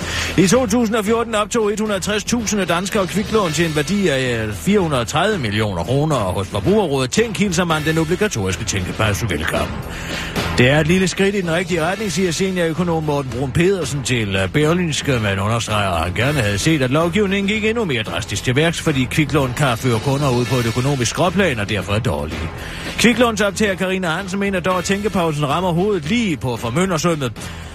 I 2014 optog 160.000 danskere kviklån til en værdi af øh, 430 millioner kroner, og hos Forbrugerrådet Tænk hilser man den obligatoriske tænkepause velkommen. Det er et lille skridt i den rigtige retning, siger seniorøkonom Morten Brun Pedersen til øh, Berlinske, men understreger, at han gerne havde set, at lovgivningen gik endnu mere drastisk til værks, fordi kviklån kan føre kunder ud på et økonomisk skråplan og derfor er dårlige. Kviklånsoptager Karina Hansen mener dog, at tænkepausen rammer hovedet lige på formøndersømmet.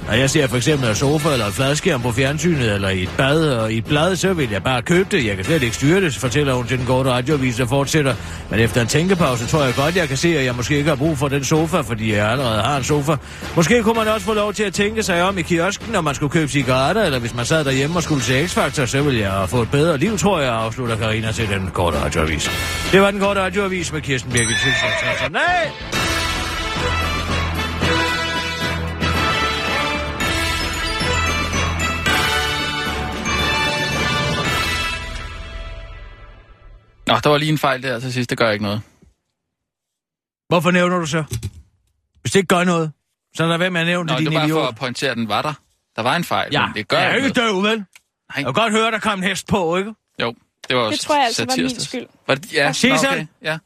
Når jeg ser for eksempel en sofa eller et fladskærm på fjernsynet eller i et bad og i et blad, så vil jeg bare købe det. Jeg kan slet ikke styre det, fortæller hun til den korte radioavis og fortsætter. Men efter en tænkepause tror jeg godt, jeg kan se, at jeg måske ikke har brug for den sofa, fordi jeg allerede har en sofa. Måske kunne man også få lov til at tænke sig om i kiosken, når man skulle købe cigaretter, eller hvis man sad derhjemme og skulle se X-Factor, så ville jeg få et bedre liv, tror jeg, afslutter Karina til den korte radioavis. Det var den korte radioavis med Kirsten Birgit Nej! Nå, der var lige en fejl der til sidst. Det gør ikke noget. Hvorfor nævner du så? Hvis det ikke gør noget, så er der hvem, jeg nævnte Nå, din det var bare idiot. for at pointere, at den var der. Der var en fejl, Ja, men det gør jeg er ikke døv, vel? Nej. Jeg kan godt høre, der kom en hest på, ikke? Jo, det var også Det tror jeg altså var min skyld. Var det, ja, så. okay. Ja.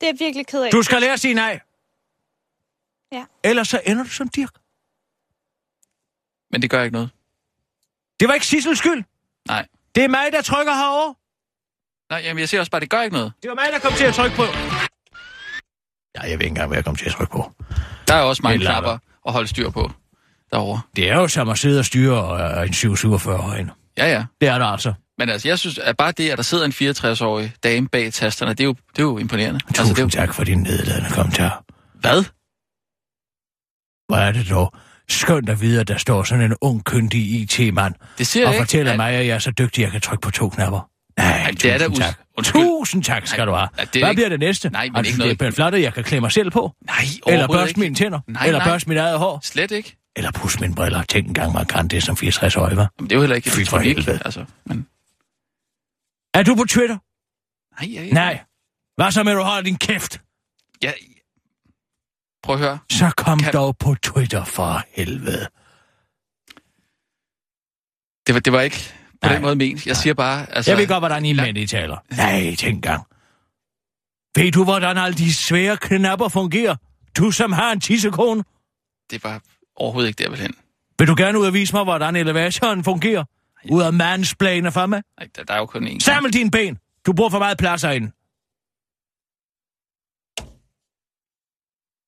Det er jeg virkelig ked af. Du skal lære at sige nej. Ja. Ellers så ender du som Dirk. Men det gør ikke noget. Det var ikke Sissels skyld. Nej. Det er mig, der trykker herover. Nej, jamen jeg siger også bare, det gør ikke noget. Det var mig, der kom til at trykke på. Ja, jeg ved ikke engang, hvad jeg kom til at trykke på. Der er også mange Eller- knapper at holde styr på derovre. Det er jo som at sidde og styre øh, en 747 Ja, ja. Det er der altså. Men altså, jeg synes, at bare det, at der sidder en 64-årig dame bag tasterne, det er jo, det er jo imponerende. Tusind altså, det er jo, tak for din nedladende kommentar. Hvad? Hvor er det dog skønt at vide, at der står sådan en ung, kyndig IT-mand Det siger og jeg ikke. fortæller at- mig, at jeg er så dygtig, at jeg kan trykke på to knapper. Nej, Ej, det er da tak. Undskyld. Tusind tak skal Nej, du have. det Hvad ikke- bliver det næste? Nej, men altså, ikke noget- Det er flot, at jeg kan klæde mig selv på. Nej, Eller børste ikke. mine tænder. Nej, eller nej. børste mit eget hår. Slet ikke. Eller pusse mine briller. Tænk engang, man kan det som 64-årig, hva'? Men det er jo heller ikke Fy for helvede. altså. Men, Er du på Twitter? nej, jeg, Nej. Hvad så med, at du holder din kæft? Jeg, prøv at høre. Så kom Kan- dog på Twitter for helvede. Det var, det var ikke på Nej. den måde ment. Jeg siger bare... Altså, Jeg ved godt, hvordan I mænd I taler. Nej, tænk engang. Ved du, hvordan alle de svære knapper fungerer? Du som har en tissekone. Det var overhovedet ikke der, vel hen. Vil du gerne ud og vise mig, hvordan elevatoren fungerer? Ud af mansplane for mig? Nej, der, der er jo kun én. Samle dine ben. Du bruger for meget plads herinde.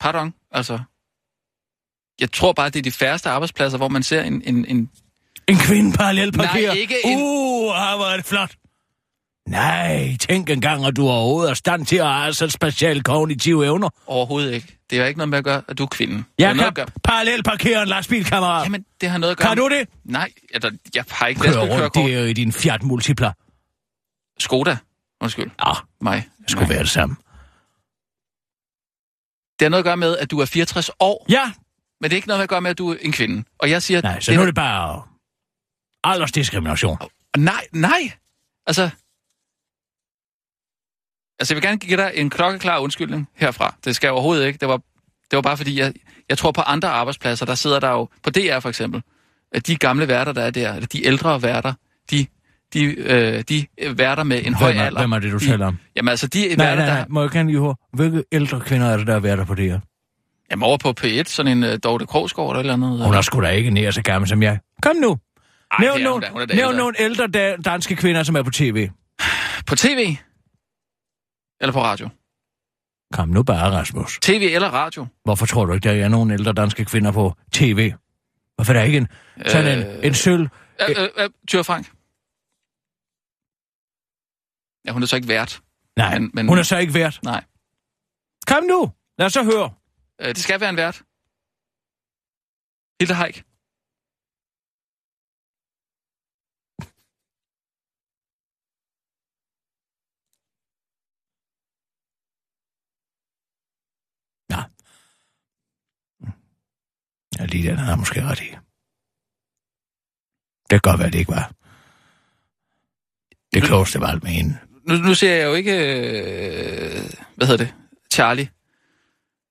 Pardon, altså. Jeg tror bare, det er de færreste arbejdspladser, hvor man ser en, en, en En kvinde parallelt parkerer. Nej, ikke en- Uh, hvor er det flot. Nej, tænk engang, at du overhovedet er stand til at have så specielle kognitive evner. Overhovedet ikke. Det har ikke noget med at gøre, at du er kvinde. Det Jeg kan gøre... parallelt parkere en lastbilkammerat. Jamen, det har noget at gøre... Kan du det? Nej, jeg, jeg har ikke Kør rundt lastbilkørekort. der i din Fiat Multipla. Skoda. Undskyld. Ja, Mig. det skulle Nej. være det samme. Det har noget at gøre med, at du er 64 år, Ja, men det er ikke noget at gøre med, at du er en kvinde. Og jeg siger... nej, så nu er det bare aldersdiskrimination. Nej, nej. Altså... Altså, jeg vil gerne give dig en klokkeklar undskyldning herfra. Det skal jeg overhovedet ikke. Det var, det var bare fordi, jeg, jeg tror på andre arbejdspladser, der sidder der jo... På DR for eksempel. At de gamle værter, der er der, eller de ældre værter, de, de, øh, de værter med en høj Hvem er, alder. hvem er det, du taler om? Jamen altså, de Nej, værter, nej, der... nej, må jeg gerne lige høre, hvilke ældre kvinder er det, der er værter på det her? Jamen over på P1, sådan en uh, Dorte Krogsgaard eller et eller andet. Hun er sgu da ikke nær så gammel som jeg. Kom nu. Ej, Nævn, er hun nogle. Hun da nævn ældre. nogle ældre da, danske kvinder, som er på tv. På tv? Eller på radio? Kom nu bare, Rasmus. TV eller radio? Hvorfor tror du ikke, der er nogen ældre danske kvinder på tv? Hvorfor er der ikke en, sådan en, Øh. en sølv? Øh, øh, øh, Tyre Frank? Ja, hun er så ikke vært. Nej, men- men- hun er så ikke vært. Nej. Kom nu, lad os så høre. Øh, det skal være en vært. Hilde Haik. Ja. Ja, lige den har jeg måske ret i. Det kan godt være, det ikke var. Det klogeste var alt med hende. Nu, nu ser jeg jo ikke... Øh, hvad hedder det? Charlie.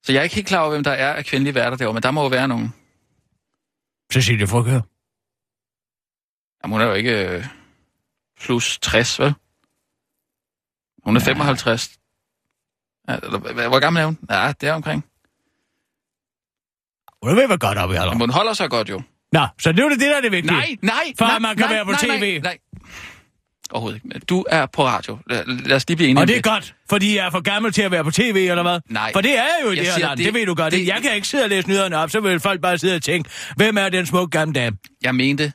Så jeg er ikke helt klar over, hvem der er af kvindelige værter derovre, men der må jo være nogen. Cecilie Frugger. Jamen, hun er jo ikke øh, plus 60, vel? Hun er 55. Ja, eller, hvad- hvor gammel er hun? Ja, det er omkring. Hun er ved være godt op i alder. Men hun holder sig godt jo. Nå, så nu er det det, der er det vigtige. Nej, nej, For nej, man kan nej, være på nej, TV. Nej, nej. Overhovedet ikke. Du er på radio. Lad, os lige blive enige Og det er godt, fordi jeg er for gammel til at være på tv, eller hvad? Nej. For det er jo i det her land, det- det, ved du godt. det- jeg kan ikke sidde og læse nyhederne op, så vil folk bare sidde og tænke, hvem er den smukke gamle dame? Jeg mente,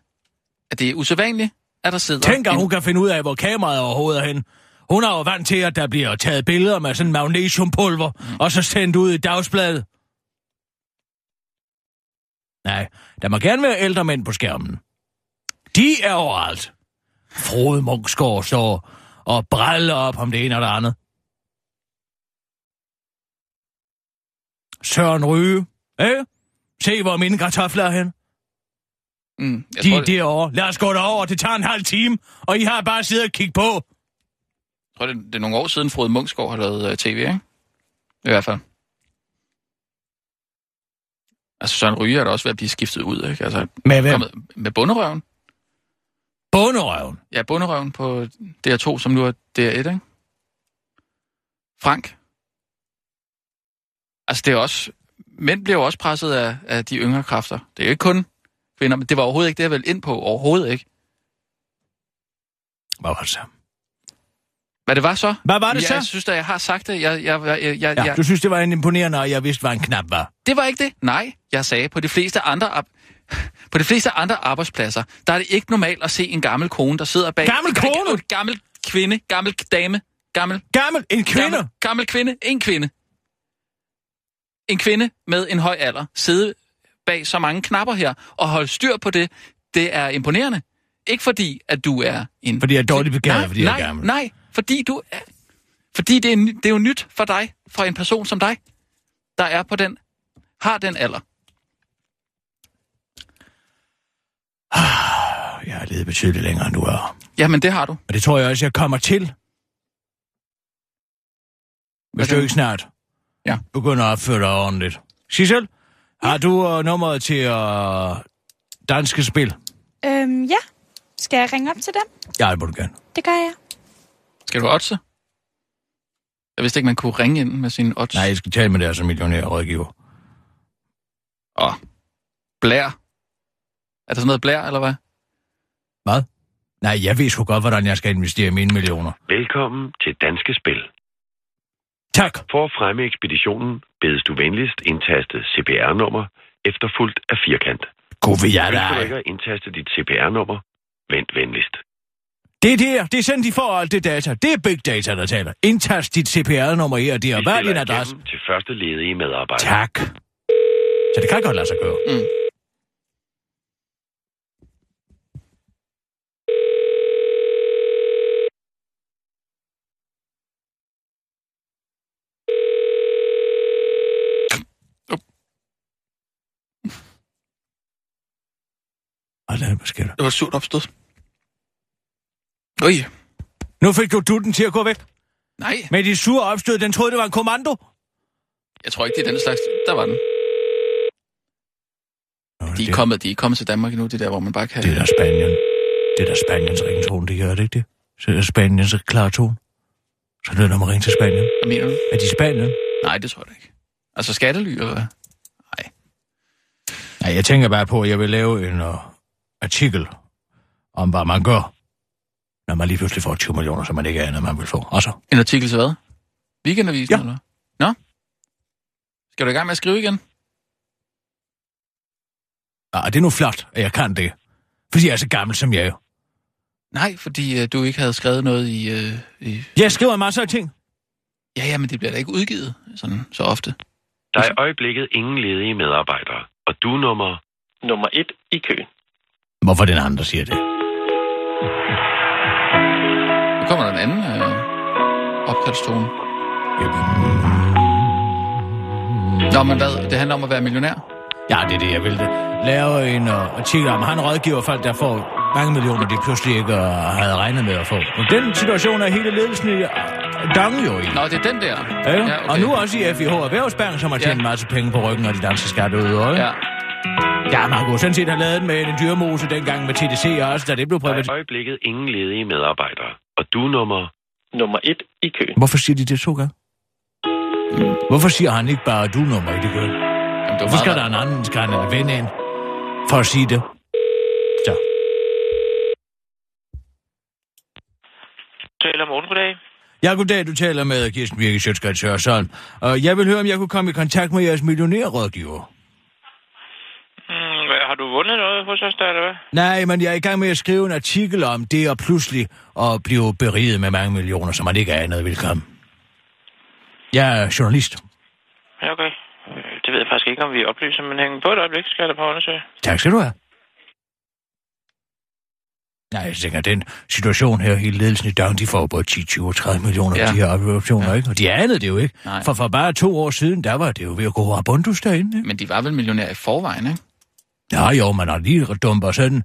at det er usædvanligt, at der sidder... Tænk, at en- hun kan finde ud af, hvor kameraet overhovedet er henne. Hun er jo vant til, at der bliver taget billeder med sådan magnesiumpulver, mm. og så sendt ud i dagsbladet. Nej, der må gerne være ældre mænd på skærmen. De er overalt. Frode Munksgaard står og bræller op om det ene og det andet. Søren Ryge. Eh? Se, hvor mine kartofler er hen. Mm, jeg De tror, er det, derovre. Lad os gå derover. Det tager en halv time, og I har bare siddet og kigget på. jeg tror, det, det er nogle år siden, Frode Munksgaard har lavet uh, tv, ikke? I hvert fald. Altså, Søren Ryge er da også ved at blive skiftet ud, ikke? Altså, Med hvem? kommet, med bunderøven. Bunderøven. Ja, bunderøven på DR2, som nu er DR1, ikke? Frank. Altså, det er også... Mænd bliver jo også presset af, af de yngre kræfter. Det er jo ikke kun kvinder, men det var overhovedet ikke det, jeg ville ind på. Overhovedet ikke. Hvad var det så? Hvad det var så? Hvad var det jeg, så? Jeg synes da, jeg har sagt det. Jeg, jeg, jeg, jeg, Ja, jeg, du synes, det var en imponerende, og jeg vidste, hvad en knap var. Det var ikke det. Nej, jeg sagde, på de fleste andre, på de fleste andre arbejdspladser, der er det ikke normalt at se en gammel kone, der sidder bag... Gammel kone? En gammel kvinde, gammel dame, gammel... Gammel, en kvinde. Gammel, gammel kvinde, en kvinde. En kvinde med en høj alder, sidde bag så mange knapper her, og holde styr på det, det er imponerende. Ikke fordi, at du er en... Fordi jeg er dårligt begavet, nej, fordi jeg er nej, gammel. Nej, fordi du er... Fordi det er, det er jo nyt for dig, for en person som dig, der er på den, har den alder. *sighs* Jeg har levet betydeligt længere, end du er. Jamen, det har du. Og det tror jeg også, jeg kommer til. Hvis du ikke snart Ja. begynder at opføre dig ordentligt. Sissel, har du uh, nummeret til uh, danske spil? Øhm, ja. Skal jeg ringe op til dem? Ja, det må du gerne. Det gør jeg. Skal du oddse? Jeg vidste ikke, man kunne ringe ind med sine odds. Nej, jeg skal tale med deres millionærrådgiver. Åh, blær. Er der sådan noget blær, eller hvad? Hvad? Nej, jeg ved sgu godt, hvordan jeg skal investere mine millioner. Velkommen til Danske Spil. Tak. For at fremme ekspeditionen bedes du venligst indtaste CPR-nummer efterfulgt af firkant. God vil jeg Ønsker du dig. ikke at indtaste dit CPR-nummer? Vent venligst. Det er det, det er sådan, de får alt det data. Det er big data, der taler. Indtast dit CPR-nummer her, det er Vi hvad er din adresse. til første ledige medarbejder. Tak. Så det kan godt lade sig gøre. Mm. Hvad er sker der? Det var surt opstød. Oj. Nu fik du dutten til at gå væk. Nej, Med de sure opstød, den troede, det var en kommando. jeg tror ikke, det er den slags. Der var den. Nå, De er, det, kommet, de er kommet til Danmark nu, det der, hvor man bare kan... det er da Spanien. Det er da Spaniens ringtone, det gør det ikke det? Så er Spaniens klare tone. Så er det, når man ringer til Spanien. Hvad mener du? Er de i Spanien? Nej, det tror jeg ikke. Altså skattely, eller hvad? Nej. Nej, jeg tænker bare på, at jeg vil lave en uh, artikel om, hvad man gør, når man lige pludselig får 20 millioner, som man ikke aner, man vil få. Og så, En artikel til hvad? Weekendavisen, Ja. eller? Nå? Skal du i gang med at skrive igen? ah, det er nu flot, at jeg kan det. Fordi jeg er så gammel som jeg er. Nej, fordi øh, du ikke havde skrevet noget i, øh, i... Jeg skriver masser af ting. Ja, ja, men det bliver da ikke udgivet sådan så ofte. Der er i øjeblikket ingen ledige medarbejdere, og du er nummer... Nummer et i køen. Hvorfor den andre siger det? Anden øh, opkaldstone. Nå, men hvad? Det handler om at være millionær? Ja, det er det, jeg vil det. Lave en uh, artikel om, han rådgiver folk, der får mange millioner, de pludselig ikke uh, havde regnet med at få. Og den situation er hele ledelsen i uh, Dang jo i. Nå, det er den der. Ja, Ja, okay. Og nu også i FIH Erhvervsbank, som har tjent Ja. en masse penge på ryggen af de danske skatteydere. Ja. Ja. ja, man kunne sådan set have lavet den med en dyrmose dengang med TDC også, da det blev Der er i privat. øjeblikket ingen ledige medarbejdere, og du er nummer... Nummer et i køen. Hvorfor siger de det to gange? Hvorfor siger han ikke bare du nummer i det gør? Jamen, Hvorfor skal der en anden, skal han en ven ind for at sige det? Så. Taler morgen, goddag. Ja, goddag, du taler med Kirsten Birke Sjøtskrets Hørsholm. Og jeg vil høre, om jeg kunne komme i kontakt med jeres millionærrådgiver. Har du vundet noget hos os, der, eller hvad? Nej, men jeg er i gang med at skrive en artikel om det at pludselig at blive beriget med mange millioner, som man ikke anede ville komme. Jeg er journalist. Ja, okay. Det ved jeg faktisk ikke, om vi oplyser, men hæng på et øjeblik, skal jeg da på undersøge. Tak skal du have. Nej, jeg tænker, den situation her, hele ledelsen i dag, de får både 10, 20 og 30 millioner ja. De her optioner, ja. ikke? Og de anede det jo ikke. Nej. For for bare to år siden, der var det jo ved at gå abundus derinde, ikke? Men de var vel millionær i forvejen, ikke? Ja, jo, man har lige dumper sådan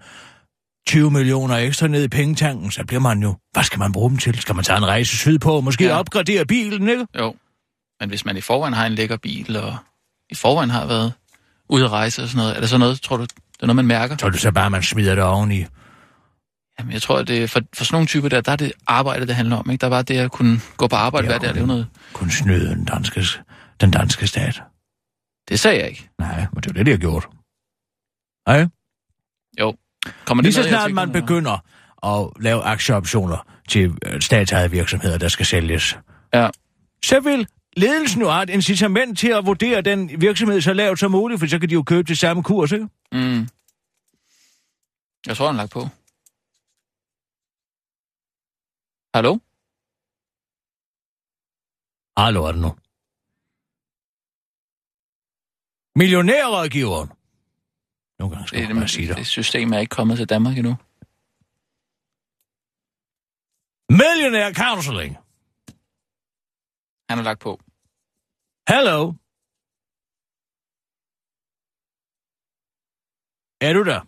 20 millioner ekstra ned i pengetanken, så bliver man jo... Hvad skal man bruge dem til? Skal man tage en rejse sydpå? Måske ja. Opgradere bilen, ikke? Jo. Men hvis man i forvejen har en lækker bil, og i forvejen har været ude at rejse og sådan noget, er det så noget, tror du, det er noget, man mærker? Er det så bare, man smider det oveni. Jamen, jeg tror, at det, for, for sådan nogle typer der, der er det arbejde, det handler om, ikke? Der er bare det at kunne gå på arbejde hver dag og leve noget. Kun snyde den danske, den danske stat. Det sagde jeg ikke. Nej, men det er det, de har gjort. Nej? Jo. Kommer Lige så snart man begynder at lave aktieoptioner til øh, statsejede virksomheder, der skal sælges, Ja. så vil ledelsen jo have et incitament til at vurdere den virksomhed så lavt som muligt, for så kan de jo købe til samme kurs, ikke? Mm. Jeg tror, han lagt på. Hallo? Hallo, er det nu? Millionærrådgiveren. Nogle gange skal Det, man bare sige det, det. system er ikke kommet til Danmark endnu. Millionaire Counseling. Han er lagt på. Hello. Er du der?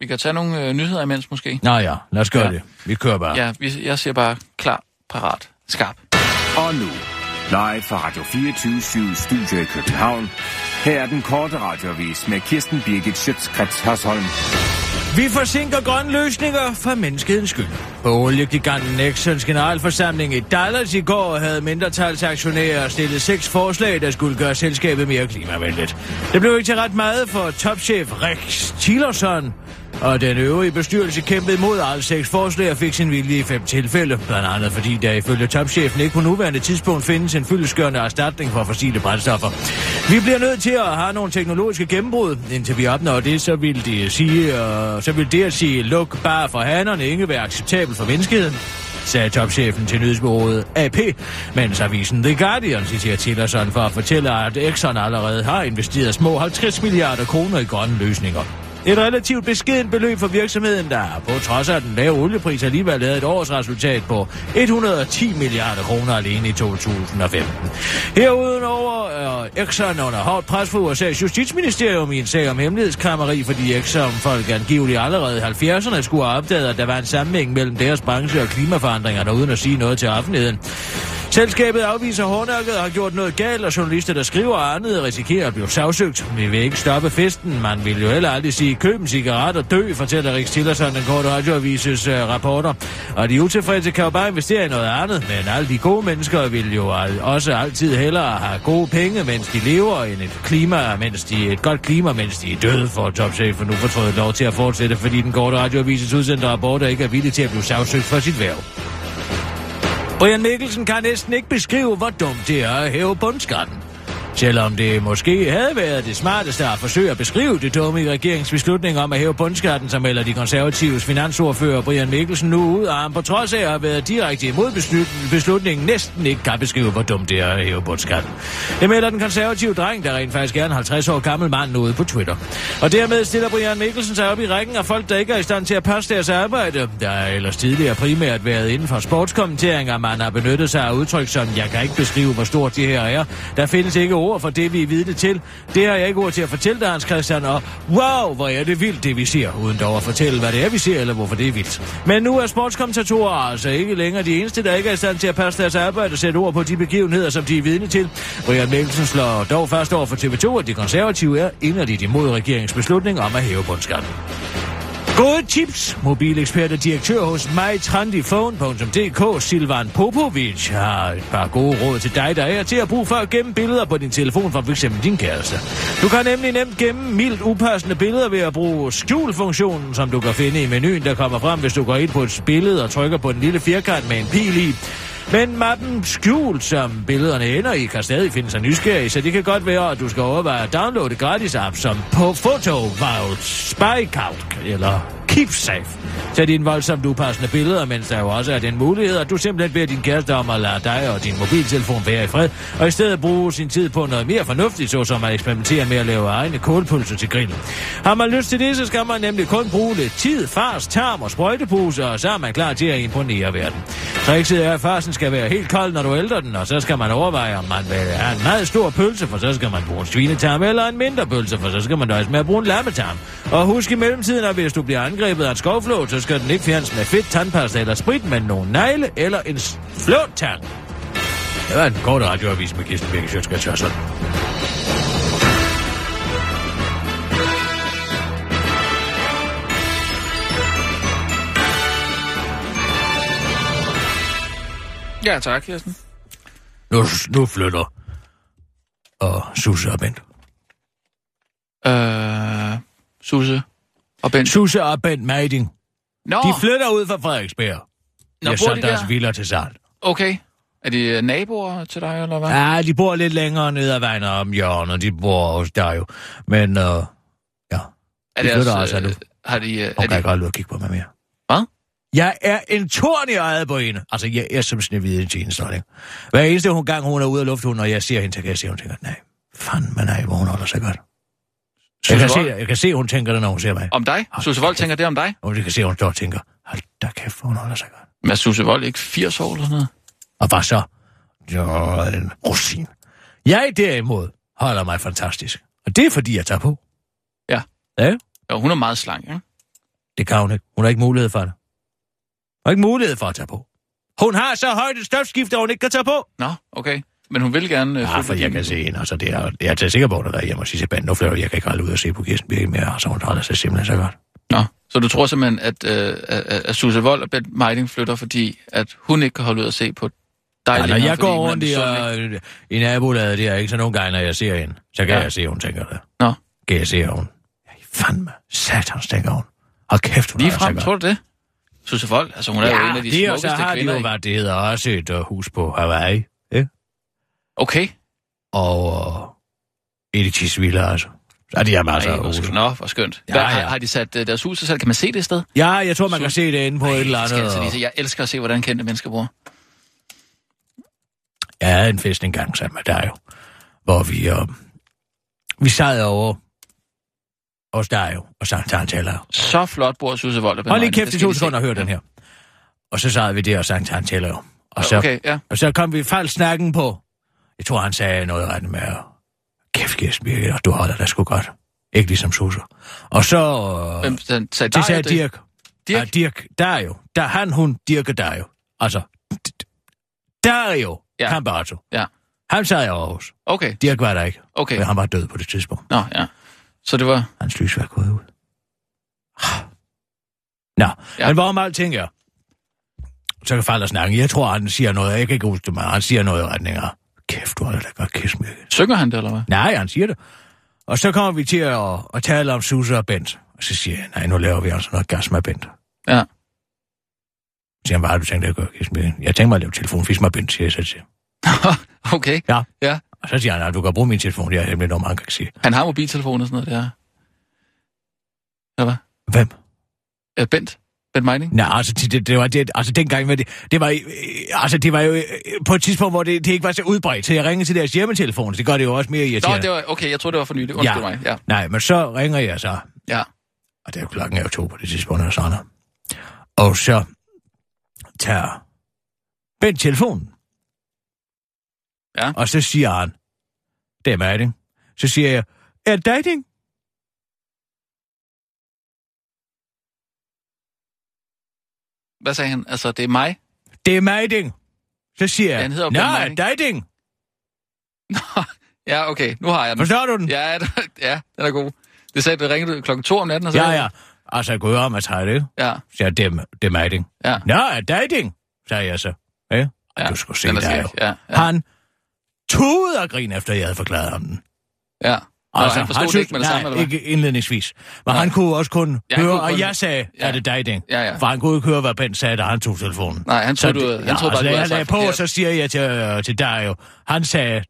Vi kan tage nogle øh, nyheder imens måske. Nå ja, lad os gøre. Ja. det. Vi kører bare. Ja, vi, jeg siger bare klar, parat, skarp. Og nu, live fra Radio 24 Studio i København. Her er den korte radiovis med Kirsten Birgit Schøtzgrads Hasholm. Vi forsinker grønne løsninger for menneskehedens skyld. På oliegiganten Exxons generalforsamling i Dallas i går havde mindretalsaktionærer stillet seks forslag, der skulle gøre selskabet mere klimavenligt. Det blev ikke til ret meget for topchef Rex Tillerson og den øvrige bestyrelse kæmpede mod alle seks forslag og fik sin vilje i fem tilfælde. Blandt andet fordi der ifølge topchefen ikke på nuværende tidspunkt findes en fyldeskørende erstatning for fossile brændstoffer. Vi bliver nødt til at have nogle teknologiske gennembrud. Indtil vi opnår det, så vil det sige, uh, så vil det at sige, luk bare for hanerne ikke være acceptabelt for menneskeheden sagde topchefen til nyhedsbureauet AP, mens avisen The Guardian citerer Tillerson for at fortælle, at Exxon allerede har investeret små 50 milliarder kroner i grønne løsninger. Et relativt beskeden beløb for virksomheden, der på trods af den lave oliepris alligevel lavede et årsresultat på 110 milliarder kroner alene i 2015. Herudover er Exxon under hårdt pres for USA's justitsministerium i en sag om hemmelighedskrammeri, fordi Exxon-folk angiveligt allerede i 70'erne skulle have opdaget, at der var en sammenhæng mellem deres branche og klimaforandringerne, uden at sige noget til offentligheden. Selskabet afviser hårdnakket og har gjort noget galt, og journalister, der skriver andet, risikerer at blive sagsøgt. Vi vil ikke stoppe festen. Man vil jo heller aldrig sige, køb en cigaret og dø, fortæller Riks Tillerson, den korte radioavises øh, uh, rapporter. Og de utilfredse kan jo bare investere i noget andet, men alle de gode mennesker vil jo al- også altid hellere have gode penge, mens de lever, end et, klima, mens de, et godt klima, mens de er døde, for topchefen nu fortrøjet lov til at fortsætte, fordi den korte radioavises udsendte rapporter ikke er villig til at blive sagsøgt for sit værv. Brian Mikkelsen kan næsten ikke beskrive, hvor dumt det er at hæve bundskatten. Selvom det måske havde været det smarteste at forsøge at beskrive det dumme i regeringsbeslutning om at hæve bundskatten, så melder de konservatives finansordfører Brian Mikkelsen nu ud, og han på trods af at have været direkte imod beslutningen næsten ikke kan beskrive, hvor dumt det er at hæve bundskatten. Det melder den konservative dreng, der rent faktisk er en 50 år gammel mand nu på Twitter. Og dermed stiller Brian Mikkelsen sig op i rækken af folk, der ikke er i stand til at passe deres arbejde. Der er ellers tidligere primært været inden for sportskommenteringer, man har benyttet sig af udtryk som, jeg kan ikke beskrive, hvor stort det her er. Der findes ikke ord for det, vi er vidne til. Det har jeg ikke ord til at fortælle dig, Hans Christian, og wow, hvor er det vildt, det vi ser, uden dog at fortælle, hvad det er, vi ser, eller hvorfor det er vildt. Men nu er sportskommentatorer altså ikke længere de eneste, der ikke er i stand til at passe deres arbejde og sætte ord på de begivenheder, som de er vidne til. Brian Mikkelsen slår dog først over for TV2, at de konservative er inderligt imod regeringsbeslutning om at hæve bundskatten. Gode tips! Mobilekspert og direktør hos mytrendyphone.dk, Silvan Popovic, har et par gode råd til dig, der er til at bruge for at gemme billeder på din telefon fra f.eks. din kæreste. Du kan nemlig nemt gemme mildt upassende billeder ved at bruge skjulfunktionen, som du kan finde i menuen, der kommer frem, hvis du går ind på et billede og trykker på den lille firkant med en pil i. Men mappen skjult, som billederne ender i, kan stadig finde sig nysgerrig, så det kan godt være, at du skal overveje at downloade gratis app som på Photo Vault, Spycount eller keep safe. Tag dine voldsomt upassende billeder, mens der jo også er den mulighed, at du simpelthen beder din kæreste om at lade dig og din mobiltelefon være i fred, og i stedet bruge sin tid på noget mere fornuftigt, såsom at eksperimentere med at lave egne kålpølser til grillen. Har man lyst til det, så skal man nemlig kun bruge lidt tid, fars, tarm og sprøjteposer, og så er man klar til at imponere verden. Trickset er, at farsen skal være helt kold, når du ælder den, og så skal man overveje, om man vil have en meget stor pølse, for så skal man bruge en svinetarm, eller en mindre pølse, for så skal man nøjes med at bruge en lammetarm. Og husk i mellemtiden, at hvis du bliver angrebet af en skovflåt, så skal den ikke fjernes med fedt, tandpasta eller sprit, men nogle negle eller en flåttang. Det var en kort radioavis med Kirsten Birke Sjøtskær Tørsson. Ja, tak, Kirsten. Nu, nu flytter og Susse og Bent. Øh, Susse og Bent. Susse og Bent Meiding. Nå, De flytter ud fra Frederiksberg. Nå, Jeg har de deres der? villa til salg. okay. Er de øh, naboer til dig, eller hvad? Ja, de bor lidt længere ned ad vejen om hjørnet. De bor hos dig jo. Men, øh, ja. er de det flytter også, altså nu. øh, har de, øh, Hun er kan de, ikke holde ud og kigge på mig mere. Hvad? Jeg er en torn i øjet på hende. Altså, jeg er som snevide til hendes dronning. Hver eneste hun gang, hun er ude af lufthunden, og jeg ser hende, så kan jeg se, hun tænker, nej, fandme nej, hvor hun holder sig godt. Jeg kan, se, Vold? jeg kan se, hun tænker det, når hun ser mig. Om dig? Susse Vold tænker det om dig? Og jeg kan se, hun står og tænker, hold da kæft, hun holder sig godt. Men er Susse Vold ikke 80 år eller sådan noget? Og hvad så? Jo, en rosin. Jeg derimod holder mig fantastisk. Og det er, fordi jeg tager på. Ja. Ja, Jo, hun er meget slank, ja? det kan hun ikke. Hun har ikke mulighed for det. Hun har ikke mulighed for at tage på. Hun har så højt et stofskift, at hun ikke kan tage på. Nå, okay. Men hun vil gerne... Øh, Ja, følge for jeg kan se hende. Altså, det er, jeg er sikker på, at der er hjemme og sige til banden, nu flytter jeg, kan ikke holde ud og se på Kirsten Birke mere. Altså, hun holder sig simpelthen så godt. Nå, så du tror simpelthen, at, øh, at, at Susse Vold og Bent Meiding flytter, fordi at hun ikke kan holde ud at se på dig Ja, når længere, jeg går rundt i, øh, i nabolaget der, ikke så nogle gange, når jeg ser hende, så kan Ja. ja. jeg se, at hun tænker det. Nå. Kan jeg se, at hun... Ja, fandme, satans, tænker hun. Og kæft, hun Lige frem, altså tror du det? Susse Vold, altså hun er jo en af de det, og så smukkeste har de kvinder. jo, hvad det hedder, også et uh, hus på Hawaii. Okay. Og uh, Editis Villa, altså. Så er de her masser Ej, af huse. Nå, hvor skønt. Ja, Hvad, ja. Har, har de sat uh, deres hus til salg? Kan man se det et sted? Ja, jeg tror, man kan se det inde på et eller Det skal jeg, andet. altså jeg elsker at se, hvordan kendte mennesker bor. Jeg havde en fest engang sammen med dig, jo, hvor vi, øh, vi sad over hos dig jo, og sang Tarantella. Så flot bor Susse Vold. og Ben Hold lige kæft i to de se. sekunder og hør den her. Og så sad vi der og sang Tarantella jo. Og så, Okay, ja. og så kom vi falsk snakken på. Jeg tror, han sagde noget ret med, kæft, og du holder dig sgu godt. Ikke ligesom Susse. Og så... Øh, Hvem sagde, sagde det sagde det? Dirk. Dirk? Ja, Dirk, der er jo. Der han, hun, Dirk og der er jo. Altså, der er jo. Ja. Cambato. Ja. Han sad i Aarhus. Okay, Dirk var der ikke. okay. Men han var død på det tidspunkt. Nå, ja. Så det var... Hans lys var gået ud. *sighs* Nå, Ja. men hvorom alting er, så kan falde snakken. Jeg tror, han siger noget. Jeg kan ikke huske det, men han siger noget i retning af, kæft, du har da godt med. Synger han det, eller hvad? Nej, han siger det. Og så kommer vi til at, at tale om Susse og Bent. Og så siger jeg, nej, nu laver vi altså noget gas med Bent. Ja. Så siger han, hvad har du tænkt dig at gøre, Kirsten? Jeg tænker mig at lave telefonfisk med Bent, siger jeg så til. *laughs* okay. Ja. Ja. Og så siger han, du kan bruge min telefon. Det er hemmeligt nummer, han kan sige. Han har mobiltelefon og sådan noget der. Eller hvad? Hvem? Bent? Bent Meining? Nej, altså, det, det, var det, altså dengang var det, det var, øh, altså det var jo øh, på et tidspunkt, hvor det, det ikke var så udbredt, så jeg ringede til deres hjemmetelefon, så det gør det jo også mere Nå, irriterende. det var... Okay, jeg tror det var for nylig. Undskyld mig. Ja. Nej, men så ringer jeg så, Ja. og det er jo klokken er jo to på det tidspunkt, eller sådan. Og så tager Bent telefonen. Ja. Og så siger han, det er mig? Så siger jeg, er det dating? Hvad sagde han? Altså, det er mig? Det er mig, ikke? Så siger Ja, jeg, han hedder nej, Bent Meiding." dating. Ja, okay. Nu har jeg den. Forstår du den? Ja, den- *laughs* ja, den er god. Det sagde, du ringede klokken to om natten, og så... Ja, ja. Altså, jeg går om at tage det. Ja, Så jeg, det, er- det er dating. ja. Nå, er dating, sagde jeg så. Ja, ja. ja. du skulle se skæg. jo. Ja, ja. Han tudede og grin efter, jeg havde forklaret ham den. ja. Altså, han forstod det ikke med det nej, samme, eller hvad? ikke indledningsvis. Men Nej. han kunne også kun Ja, han høre, kunne og jeg sagde, Ja. er det dating? Ja, ja. For han kunne ikke høre, hvad Ben sagde, da han tog telefonen. Nej, han troede, Så du, han troede bare, altså, du havde jeg sagt på, forkert. så siger jeg til, øh, til dig jo, han sagde,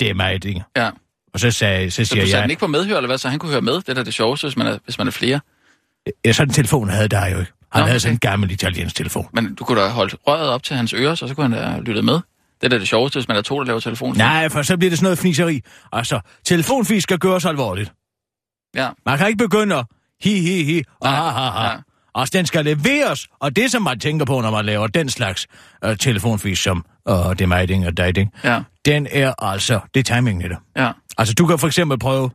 det er mig, ikke? Ja. Og så, sagde, så Så siger du satte jeg, den ikke på medhør, eller hvad? Så han kunne høre med? Det er da det sjoveste, hvis man er, hvis man er flere. ja, sådan en telefon havde dig jo ikke. Han Nå, havde sådan en okay. gammel italiensk telefon. Men du kunne da holdt røret op til hans ører, så, så kunne han da have lyttet med. Det er da det sjoveste, hvis man er to, der laver telefon. Nej, for så bliver det sådan noget fniseri. Altså, telefonfis skal gøres alvorligt. Ja. Man kan ikke begynde at hi, hi, hi, og Nej, ha, ha, ha. ja. Altså, den skal leveres, og det, som man tænker på, når man laver den slags uh, telefonfis, som uh, demiting og dating, Ja, den er altså, det er timingen i det. ja. Altså, du kan for eksempel prøve,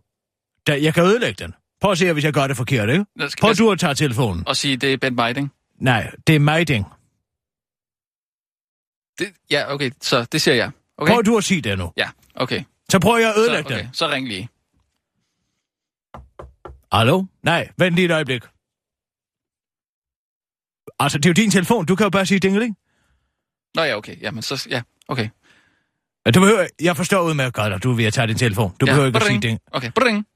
da, jeg kan ødelægge den. Prøv at se, hvis jeg gør det forkert, ikke? Prøv du at tage telefonen. Og sige, det er Ben Meiding. Nej, det er miting. Det, ja, okay, så det siger jeg. Okay? Prøv du at sige det nu. Ja, okay. Så prøver jeg at Så, ødelægge okay. den. så ring lige. Hallo? Nej, vent lige et øjeblik. Altså, det er jo din telefon. Du kan jo bare sige dingeling. Nå ja, okay. Jamen, så... Ja, okay. Du behøver, jeg forstår udmærket godt, at du er ved at tage din telefon. Du ja, behøver ikke at sige bring. det. Okay, bring.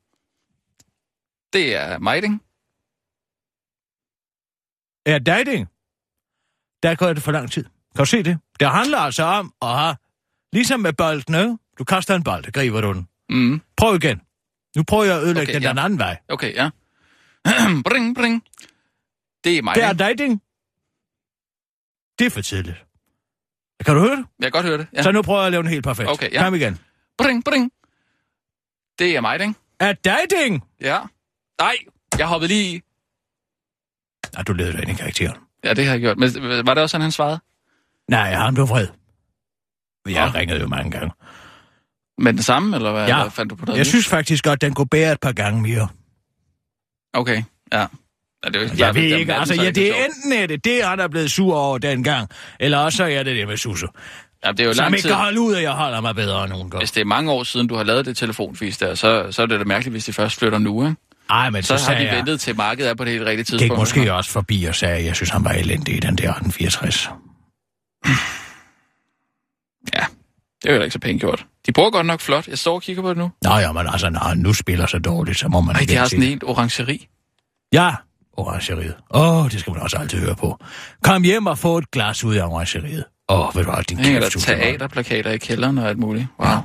Det er Meiding. Er dating? Der går det for lang tid. Kan du se det? Det handler altså om at have... Ligesom med bolden, ikke? Du kaster en bold, griber du den. Mm. Prøv igen. Nu prøver jeg at ødelægge Okay, den ja. den anden vej. Okay, ja. *clears throat* bring, bring. Det er Det er Meiding. dating. Det er for tidligt. Kan du høre det? Jeg kan godt høre det. Ja. Så nu prøver jeg at lave den helt perfekt. Okay, ja. Kom igen. Bring, bring. Det er Meiding. Er dating? Ja. Nej, jeg hoppede lige i. Nej, du leder dig ind i karakteren. Ja, det har jeg gjort. Men øh, var det også sådan, han svarede? Nej, han blev vred. Jeg Nå. ringede jo mange gange. Med den samme, eller hvad, Ja. fandt du på noget? Jeg nyt? synes faktisk godt, den kunne bære et par gange mere. Okay, ja. ja det er jo ikke Jeg ved ikke, altså så ja, det er sjovt. enten er det det, han er blevet sur over dengang, eller også så er det det med Susse. Ja, det er jo Som lang ikke tid. kan holde ud, at jeg holder mig bedre end nogen gør. Hvis det er mange år siden, du har lavet det telefonfis der, så, så er det da mærkeligt, hvis de først flytter nu, ikke? Ej, men så, Så, har de sagde jeg, ventet til markedet er på det helt rigtige gik tidspunkt. måske også forbi og sagde, at jeg synes, han var elendig i den der 1864. *sighs* Ja, det er jo ikke så pænt gjort. De bruger godt nok flot. Jeg står og kigger på det nu. Nå ja, men altså, når nu spiller så dårligt, så må man Ej, ikke de har sådan en helt orangeri. Ja, orangeriet. Åh, oh, det skal man også altid høre på. Kom hjem og få et glas ud af orangeriet. Åh, oh, ved du hvad, din der kæft, nok. teaterplakater i kælderen og alt muligt. Wow.